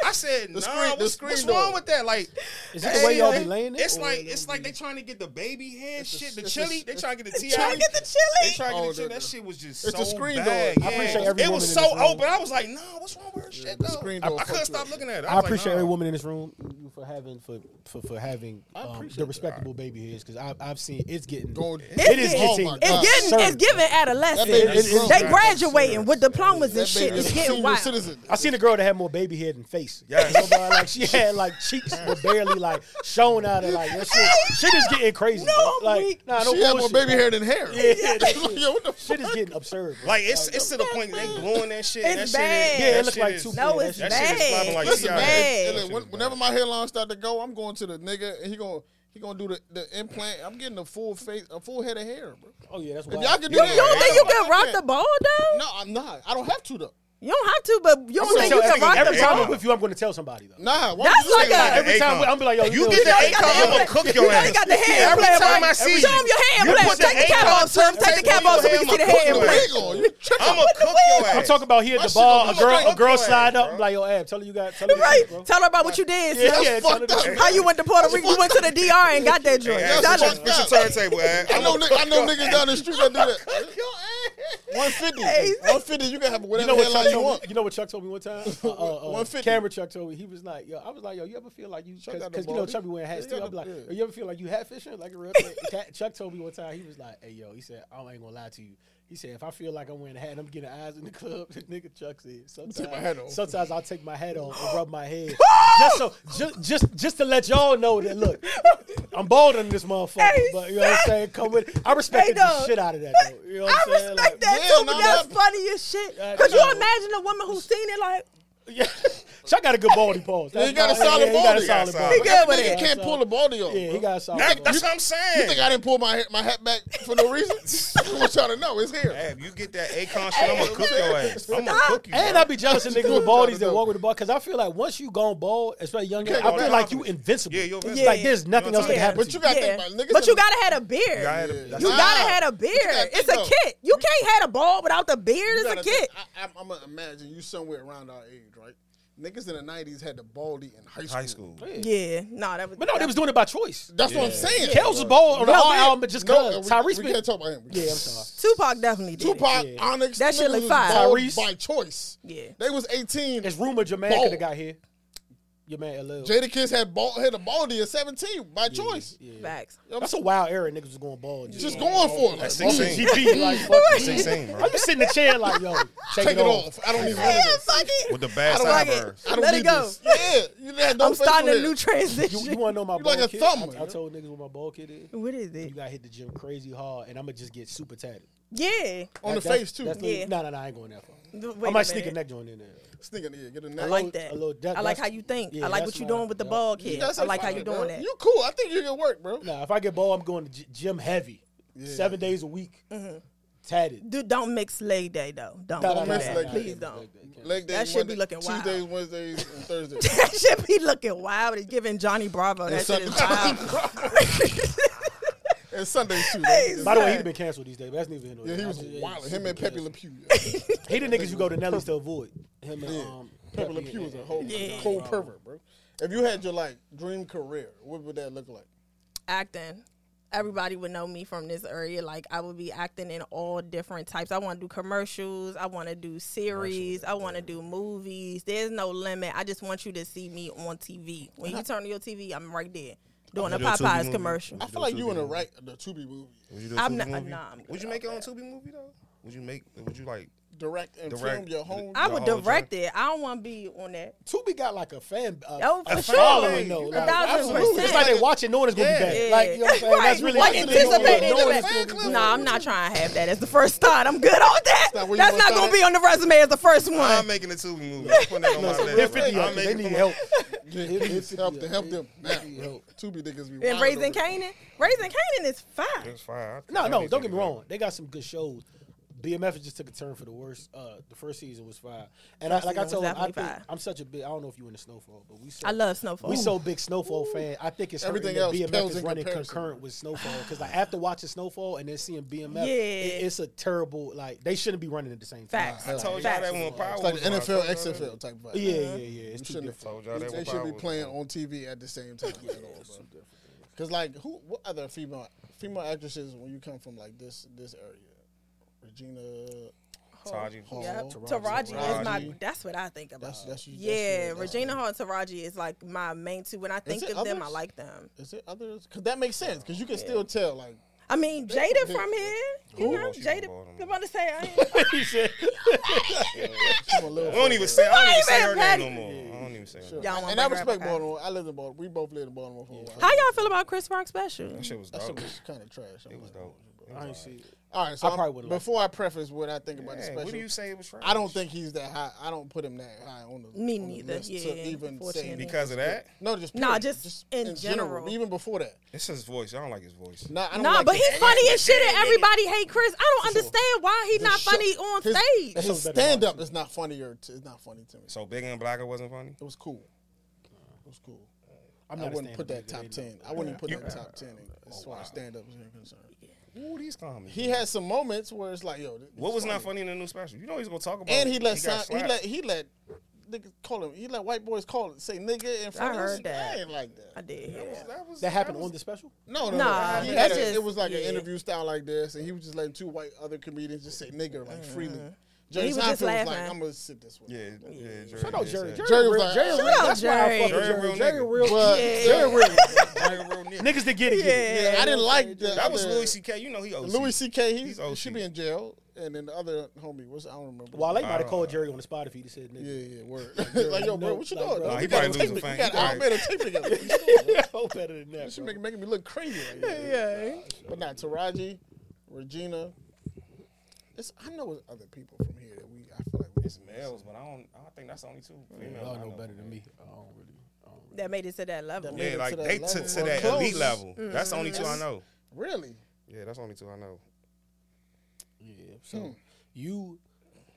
I said,
The
nah,
screen- the
what's,
screen
what's
door.
wrong with that? Like,
Is that the way y'all be laying it?
It's like it's like they trying to get the baby hair
It's a-
shit, the
it's a-
chili. They
it's-
trying to get the ti.
Trying to get the
They
chili.
trying to
Oh,
get the chili. That shit was just
it's
so
a screen
bad.
door. I
appreciate every
it was so open. I was like, no, what's wrong with her shit
the
though?
screen
I,
door
I couldn't stop looking at it.
I appreciate every woman in this room for having for for, for having um, the respectable baby hairs because I've I've seen it's getting
Going-
it is getting
getting-
It's getting it's giving adolescent.
That baby
is grown.
They
Right.
graduating with diplomas and shit. It's
is
getting
senior
wild.
Citizen.
I seen a girl that had more baby hair than face.
Yes.
You like she had like cheeks were barely like showing out of like that shit. Shit is getting crazy.
No,
bro.
I'm
like nah, no
She had more
bullshit.
baby hair than hair.
Yeah, that shit,
Yo, what the
shit is getting absurd. Bro.
Like it's it's to the point that they gluing that shit.
It's
that
bad.
Shit is,
Yeah, it
that
look
shit
like
is-
two-
No, it's
That
shit is
bad.
flopping like
It's
CI.
bad.
And then when- whenever my hairline start to go, I'm going to the nigga, and he going He gonna do the, the implant. I'm getting a full face, a full head of hair, bro.
Oh yeah, that's
If y'all can do
You,
that,
you don't think you can rock the ball though?
No, I'm not. I don't have to though.
You don't have to, but you don't
I'm
think
gonna
you can rock
every
the
time? I'm with you, I'm going to tell somebody though.
Nah, why
That's
would you
like
say
a-
that?
Every time
Akon.
I'm be like, yo,
You
know
get the
what?
You got the
I'm gonna cook your
You know
ass.
you got the hair
Every
implant,
time
right?
I see
Show him your hair
you
implant.
put the
Take the cap
Akon
off, Slim. Take the cap off so we
hair,
can see the
I'ma
hair implant.
ass.
Wig on. You tripping.
I'm gonna cook your ass.
I'm talking about here at
My
the
shit
bar,
gonna
a
be
girl,
straight
a girl
up your
slide
ass,
up,
bro.
I'm like, yo, Ab, tell her you got, tell her you
Right.
got, bro.
Tell her about what you did,
Yeah, yeah, tell her
fucked up.
that.
How you went to Puerto Rico? You went to the DR and got that joint.
Hey,
Tell
Ash,
her.
fix your turntable, Ash.
I know,
I'ma
ni- I know niggas down the street that do that. 150.
Hey.
150, you can have
You
whatever
know what
hairline you want.
me? You know what Chuck told me one time? Uh, uh, uh,
150.
Camera Chuck told me he was like, yo, I was like, yo, you ever feel like you,
Chuck
because you know
baldy.
Chuck be wearing hats
He
too. I'm like,
yeah.
you ever feel like you hat fishing like a real Chuck told me one time he was like, hey yo, he said, I ain't gonna lie to you. He said, if I feel like I'm wearing a hat I'm getting eyes in the club, the nigga Chuck said, sometimes,
my hat off.
sometimes I'll take my hat off and rub my head, just so, just, just, just to let y'all know that look, I'm bald on this motherfucker,
Hey,
but you know what I'm saying? Come with, I respected
dog.
the shit out of that though. You know what
I
I'm saying?
respect
Like,
that
yeah,
too, but that's
that-
funny as shit. Could you imagine a woman who's seen it like,
Yeah, Chuck got a good baldy pause.
Yeah, he got a
That's-
solid
he got a
baldy.
solid
He
baldy.
He good with
Nigga
it.
can't pull the baldy off.
Yeah, he got a solid.
That-
baldy.
that's what I'm
You
saying.
think I didn't pull my my hat back for no reason? I want y'all to know it's here.
Ab, you get that Akon shit, I'm gonna cook your ass. I'm gonna cook you.
And
bro.
I be jealous of niggas with baldies that walk with the ball because I feel like once you gone bald, especially young I feel like you
confident.
invincible.
Yeah, you're invincible.
like there's nothing else that
what
can happen
But you
you.
got to
yeah.
niggas.
But you gotta have a beard.
You gotta-
Yeah.
that's
You
what-
gotta
Nah.
have a beard. It's a
though.
kid. You can't have a ball without the beard. It's a
gotta
kid.
think- I, I, I'm gonna imagine you somewhere around our age, right? Niggas in the '90s had the baldy in high school.
High school.
Yeah, no, that was.
But no, they was doing it by choice.
That's what I'm saying.
Kels was bald on the
No,
album, but just
No,
cause
we,
Tyrese
we
been-
can't talk about him.
Yeah, I'm sorry.
Tupac definitely did. it.
Tupac,
Yeah.
Onyx,
That shit
niggas
look
was
fire.
bald
Tyrese.
by choice.
Yeah.
They was 18.
It's rumored your man
Bald.
could have got here. Your man LL.
Jadakiss had bald, had a baldy at 17 by choice.
Yeah.
Facts.
That's a wild era. Niggas was going bald.
Just going for it.
That's
Like,
16.
GP like fuck. it.
16, bro.
I just sit in the chair like yo, take,
Take it off. I don't even want
Yeah,
this.
fuck it.
With the bad
I don't
like it.
sideburns.
I don't
Let it
need
go.
this. Yeah, you had no
I'm starting a
facial
new
hair.
transition.
You, you want to know my
You
bald
like a
kid?
thumb,
I, I told niggas what my bald kid is.
what is it?
You
it?
gotta hit the gym crazy hard, and I'm gonna just get super tatted.
Yeah.
On the
That- that's-
face, too.
That's
Yeah.
No, no, no, I ain't going that far.
Wait
I
a
might sneak a neck joint in there.
Sneaking in here, get a
I
neck.
I
like
that.
a little- that-
I like how you think.
yeah,
I like
that's
what you
my-
doing with the
yeah.
ball
You
kid.
guys
I like how
fuck
you
it,
doing that.
You cool. I think you can work, bro.
Nah, if I get bald, I'm going to g- gym heavy, seven days a week, mm-hmm. tatted.
Dude, don't mix leg day though. Don't,
Nah,
do
nah, nah,
mix
that.
nah,
leg
nah,
Please
nah,
don't.
nah, nah, nah.
Leg day,
That shit be looking wild.
Tuesdays, Wednesdays, and Thursdays.
that shit be looking wild. It's giving Johnny Bravo. That shit is wild.
and Sundays too.
Hey,
By the way,
Son.
he been canceled these days. But that's neither here nor
Yeah, he was
just-
wild. Him and Pepe Le
canceled.
Pew. Yeah.
He the niggas you go to Nelly's to avoid. Him and
Yeah.
um,
Pepe Le Pew was a whole
Yeah.
whole pervert, bro. If you had your like dream career, what would that look like?
acting. Everybody would know me from this area. Like I would be acting in all different types. I want to do commercials. I want to do series. I want to do movies. There's no limit. I just want you to see me on TV. When you turn on your TV, I'm right there doing a
You do a Tubi
Popeyes commercial.
I feel like you in the right the Tubi movie,
Would you do a
I'm
Tubi
not-
movie?
nah, I'm good
would you
off
make your own
that.
Tubi movie though? Would you make? Would you like?
Direct and
Direct.
film your home.
I would
whole
direct it. I don't want to be on that.
Tubi got like a fan, uh,
Oh,
a
for sure.
following though.
A
Like,
thousand
absolutely.
percent.
It's like they watching, knowing it's gonna
Yeah.
be bad.
Yeah.
Like you know what I'm saying?
Right,
That's really
like
what it is.
anticipating
Knowing
the
it's
bad. No, I'm not trying to have that as the first thought. I'm good on that.
not
That's not gonna be on the resume as the first one.
I'm making a Tubi movie. I'm putting that on my
Listen,
list.
they're 50
I'm
up. They
making
need
it
help.
It's help to help them.
it-
Now,
it help.
Tubi niggas be
And Raising. Canaan, Raising Kanan is fine.
It's fine.
No, no, don't get me wrong. They got some good shows. BMF just took a turn for the worst. Uh, the first season was fire, and I, like I told, him, I think
fire.
I'm such a big. I don't know if you in the Snowfall, but we. So,
I love Snowfall.
We so big Snowfall fan. I think it's
Everything
everything
else
that BMF is running
comparison.
concurrent with Snowfall because like after watching Snowfall and then seeing BMF,
Yeah.
it- it's a terrible like they shouldn't be running at the same time.
Facts.
I told y'all that when Power
It's like the NFL,
told.
XFL type of vibe.
Yeah, yeah, yeah. It's too
shouldn't
different.
Told y'all that
They should be playing
on.
on TV at the same time. at all, bro. Cause like who, what other female female actresses when you come from like this this area? Regina,
Taji.
Hall.
Yep.
Taraji.
Taraji is my. That's what I think about.
That's- that's that's
yeah,
that's
Regina
your-
Hall and Taraji is like my main two. When I think
it
of them, I like them.
is it others? Cause that makes sense. Cause you can still tell like
I mean, Jada from here. You know, Jada.
from Baltimore.
I'm about to say, I ain't,
he said,
she's.
I don't even say. I don't even say her name no
ready.
more. I don't even say. saying.
Sure.
Y'all wanna
and I
bring her up,
respect. Baltimore. I live in Baltimore. We both live in Baltimore for a while.
How y'all feel about Chris Rock special?
That shit was
That shit was kind of trash.
It was dope.
I ain't see it.
All right, so
I
I'm-
probably would've
before I preface what I think about the special,
what do you say it was trash?
I don't think he's that high. I don't put him that high on the
Me
on the
neither,
list
yeah,
to even say
unfortunately.
because of that.
no, just
Nah,
period.
just in general.
even before that.
It's his voice. I don't like his voice.
Nah, I don't
Nah,
like
but he's funny as shit, and everybody hate Chris. I don't understand why he's not
show-
funny on
his,
stage.
His
show's better than
stand up
mine,
is not funnier. To, it's not funny to me.
So Bigger and Blacker wasn't funny.
It was cool. It was cool.
I'm
I wouldn't put that top ten. I wouldn't even put that top ten in- as far as stand up is concerned.
Ooh, these comments.
He had some moments where it's like, yo, this
What
is
was not funny in the new special? You know he's gonna talk about.
And he let
got
some, he let he let niggas call him. He let white boys call it say nigga in front of us.
heard that.
I ain't like that.
I did. hear that.
That was
That happened
was-
on the special.
No, no,
Nah,
no. He had a,
just-
it was like
yeah.
an interview style like this, and he was just letting two white other comedians just say nigger like mm-hmm. freely. Jerry.
He was just
Seinfeld was like. I'm gonna sit this way.
Yeah, yeah. Jerry
Shout out Jerry.
say-
Jerry,
Jerry was like,
Jerry,
Shout
real-
out
that's why I
Jerry.
with
Jerry
Jerry.
real
Jerry real.
But
Yeah.
Jerry real.
Jerry real nigga.
Niggas that get it. get it.
Yeah.
Yeah, I didn't like the
That was
other-
Louis C.K. You know he OC.
Louis C.K. He,
He's
he
OC.
should be in jail, and then the other homie was I don't remember.
Wale might have
uh,
called Jerry on the spot if he'd have said
Yeah,
nigga.
yeah, yeah, word. like yo, bro, what you doing?
Nah, he
We got a
probably
tape-
losing fame.
got
He
I
probably-
made a tape together. What you?
Oh, better than that.
This shit making making me look crazy. Like, yeah.
Yeah.
But not Taraji, Regina. It's I know it's other people from here that we I feel like we
It's males, but I don't. I don't think that's the only two females.
Y'all
I
know better than me. I don't really. I don't really.
That made it to that level.
That made
Yeah,
it
like
to that
they
level.
took to that
close.
elite level. That's the only two I
mm-hmm.
know.
really.
Yeah, that's the only two I know.
Yeah. So hmm. you,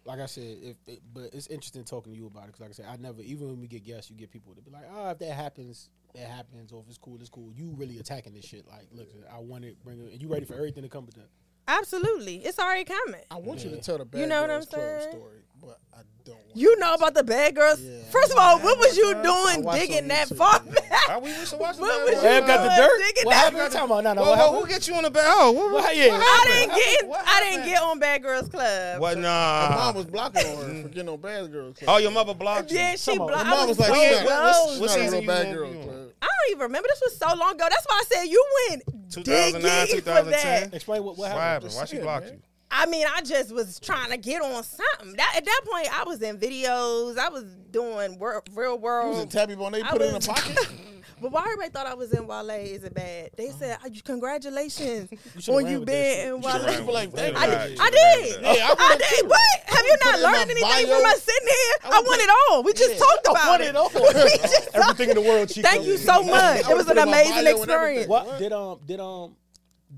like I said, if it, but it's interesting talking to you about it because, like I said, I never even when we get guests, you get people to be like, oh, if that happens, that happens, or if it's cool, it's cool. You really attacking this shit. Like, look, I want it, bring it, and you ready for everything to come with that.
Absolutely. It's already coming.
I want you to tell the bad
You know what I'm
Club
saying?
story, but I don't. Want
You know about the bad girls.
Yeah.
First of all, what was you
I
doing digging that far back?
We used to watch the
What was you
Ed got the
doing
dirt.
digging
What
that
happened? What time? No, no,
Whoa,
what
whoa,
happened?
who get you on the bed? Oh, what, what,
Well, yeah.
I didn't get.
What
I didn't
happened?
get on Bad Girls Club.
What? Nah?
My mom was blocking on her for getting on Bad Girls Club.
Oh, your mother blocked you.
Yeah, she
Come on.
blocked.
My
I
mom
was
was like,
so
she's not,
close.
what
she's not a
season
real
you
Bad
on-
Girls
you on?
Club.
I don't even remember. This was so long ago. That's why I said you went
2009,
digging for
2010.
that.
Explain what, what
What
happened.
happened? Why she blocked you?
I mean, I just was trying to get on something. That at that point, I was in videos. I was doing wor- real
You
world.
was in Tabby Bonet,
I
put it in
was-
a pocket.
But why everybody thought I was in Wale? Is it bad? They said, "Ah, you- "Congratulations
should've
on you being in
You
Wale."
should've ran
People like. I
I
You
did.
should've
I did.
with.
Hey, I
I did.
too.
What? Have you not
it in my
learned anything
bio.
from us sitting here? I,
would
want it all. We just
Yeah.
talked
I
about
want
it.
it all.
We just-
Everything in the world, Chico.
Thank you so much. It was an amazing experience.
What did um did um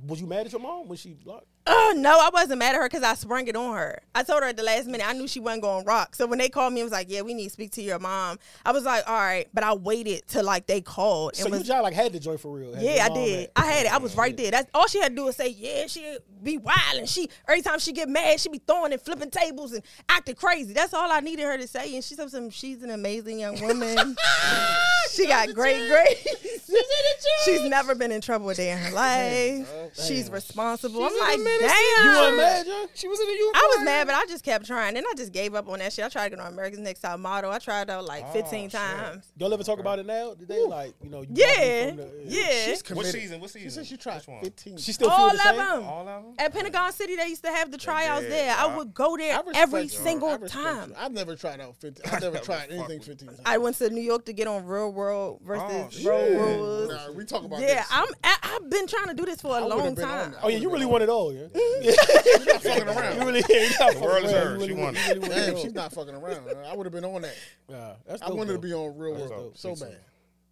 was you mad at your mom when she blocked?
Oh no, I wasn't mad at her because I sprung it on her. I told her at the last minute I knew she wasn't going to rock. So when they called me, it was like, "Yeah, we need to speak to your mom." I was like, "All right," but I waited till like they called
So
and
you
was
just like had the joy for real.
Yeah, I did.
had-
I had it. I was right there. That's all she had to do was say, "Yeah, she be wild and she every time she get mad, she be throwing and flipping tables and acting crazy." That's all I needed her to say, and she said, some, "She's an amazing young woman. she got great grades. She's never been in trouble a day in her life. Oh, She's responsible." I'm like, "Damn."
You weren't mad, John?
She was in the U.
I was mad, but I just kept trying. Then I just gave up on that shit. I tried to get on America's Next Top Model. I tried out like
Oh,
15
shit.
times.
Y'all ever talk about it now? Did they like you know? You
Yeah,
blocked me from the-
yeah.
She's
What season? What season?
She said she tried
Which one?
15.
She still
All
feel
of
same.
them.
All of them.
At Pentagon City, they used to have the tryouts
did.
there. I
I-
would go there every
you.
single time.
you. I've never tried out 15. I've never tried anything 15 times.
I went to New York to get on Real World versus
Oh,
Road. Rules.
Nah, we talk about
Yeah,
this.
I'm. I, I've been trying to do this for a
I
long
been on
time.
Oh yeah, you really want it all, yeah?
Mm-hmm.
She's not fucking around.
You really, yeah, you not
The world is hers. She won
you
it.
really want it
Damn,
all.
she's not fucking around. I would have been on that.
Yeah, that's
I
dope,
wanted to be on real
That's
world
dope.
so bad.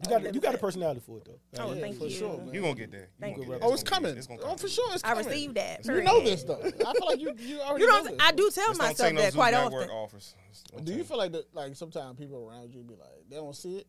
You got you got a personality for it though.
Oh,
Yeah,
thank
for
you.
sure, man.
You gonna get there.
Thank
gonna
you.
get
Oh,
there.
it's coming.
it's gonna
Oh, for sure, it's
I
coming.
received that.
You know this though. I feel like you you already
You
know
don't.
this.
I do tell
Just
myself
take no
that quite often.
offers. Don't
Do
take
you feel like that? Like sometimes people around you be like, they don't see it.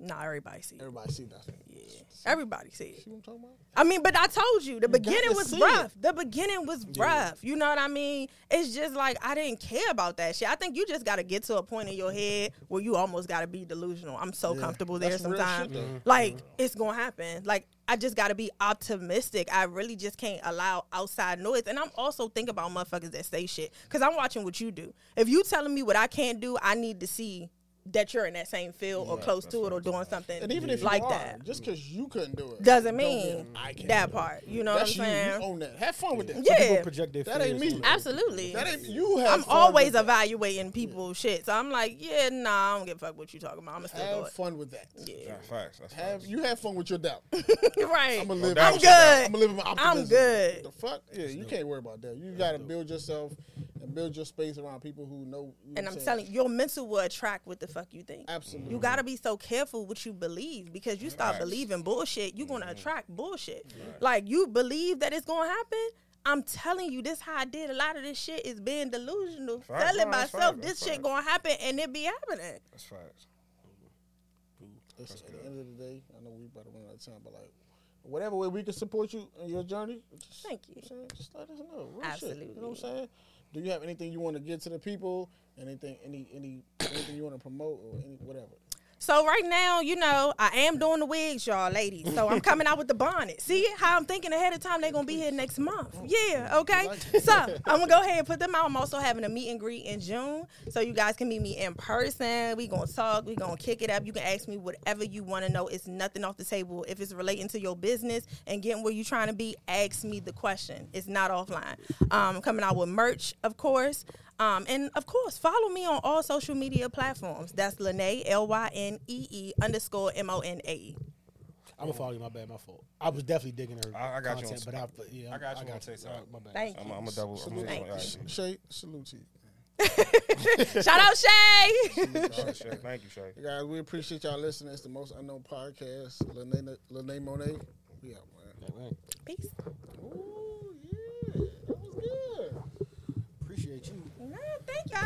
Nah, everybody see. it.
Everybody see that.
Yeah, everybody see it.
See what I'm talking about?
I mean, but I told you the beginning was rough. The beginning was rough. You know what I mean? It's just like I didn't care about that shit. I think you just got to get to a point in your head where you almost got to be delusional. I'm so
Yeah,
comfortable there sometimes. Like it's gonna happen. Like I just got to be optimistic. I really just can't allow outside noise. And I'm also thinking about motherfuckers that say shit because I'm watching what you do. If you telling me what I can't do, I need to see that you're in that same field or close to it or doing something
And even if you
like
are,
that.
just because you couldn't do it,
Doesn't
don't
mean
I can't
that part. You know
That's
what. I'm
You
saying?
own that. Have fun with that.
Yeah.
People project their
That ain't me.
Absolutely.
That ain't you. Have
I'm
fun
always
with that.
evaluating people's shit. So I'm like, yeah, nah, I don't give a fuck what you're talking about. I'm gonna still do
Have
it.
fun with that.
Yeah.
Facts. That's
Have
facts.
you have fun with your doubt?
right.
I'm gonna live.
I'm
with your doubt.
good.
I'm gonna live my optimism.
I'm good.
The fuck? Yeah, you can't worry about that. You gotta build yourself and build your space around people who know. you
And I'm telling you, your mental will attract with the fuck you think.
Absolutely.
You gotta be so careful what you believe because you start
Facts.
believing bullshit, you're
Mm-hmm.
gonna attract bullshit. Like you believe that it's gonna happen. I'm telling you, this how I did a lot of this shit is being delusional.
Facts,
Telling
no,
myself
facts,
this
that's
shit
facts.
gonna happen and it be happening.
That's facts.
Listen, at the end of the day, I know we about to run out of time, but like, whatever way we can support you in your journey, just,
Thank you.
know what I'm saying? just let us know. Real Shit, you know what I'm saying? Do you have anything you want to get to the people? Anything, any, any, anything you want to promote or any, whatever?
So right now, you know, I am doing the wigs, y'all, ladies. So I'm coming out with the bonnet. See how I'm thinking ahead of time? They're gonna be here next month. Yeah, okay. So I'm gonna go ahead and put them out. I'm also having a meet and greet in June, so you guys can meet me in person. We gonna talk. We gonna kick it up. You can ask me whatever you want to know. It's nothing off the table. If it's relating to your business and getting where you're trying to be, ask me the question. It's not offline. Um, coming out with merch, of course. Um, and of course, follow me on all social media platforms. That's Lynee, L Y N E E underscore M O N A E.
I'm gonna follow you. My bad. My fault. I was definitely digging her
I- I got you on
content, but I, but yeah,
I got you on
All
TikTok.
right, my bad.
Thank
I'm,
you.
I'm a double. I'm a,
Thank
all right.
Shay, salute to you.
Shout out Shay.
All right, Shay. Thank you, Shay.
Guys, we appreciate y'all listening. It's the most unknown podcast. Lynee, Lynee Monae. We out, man.
Yeah, man.
Peace.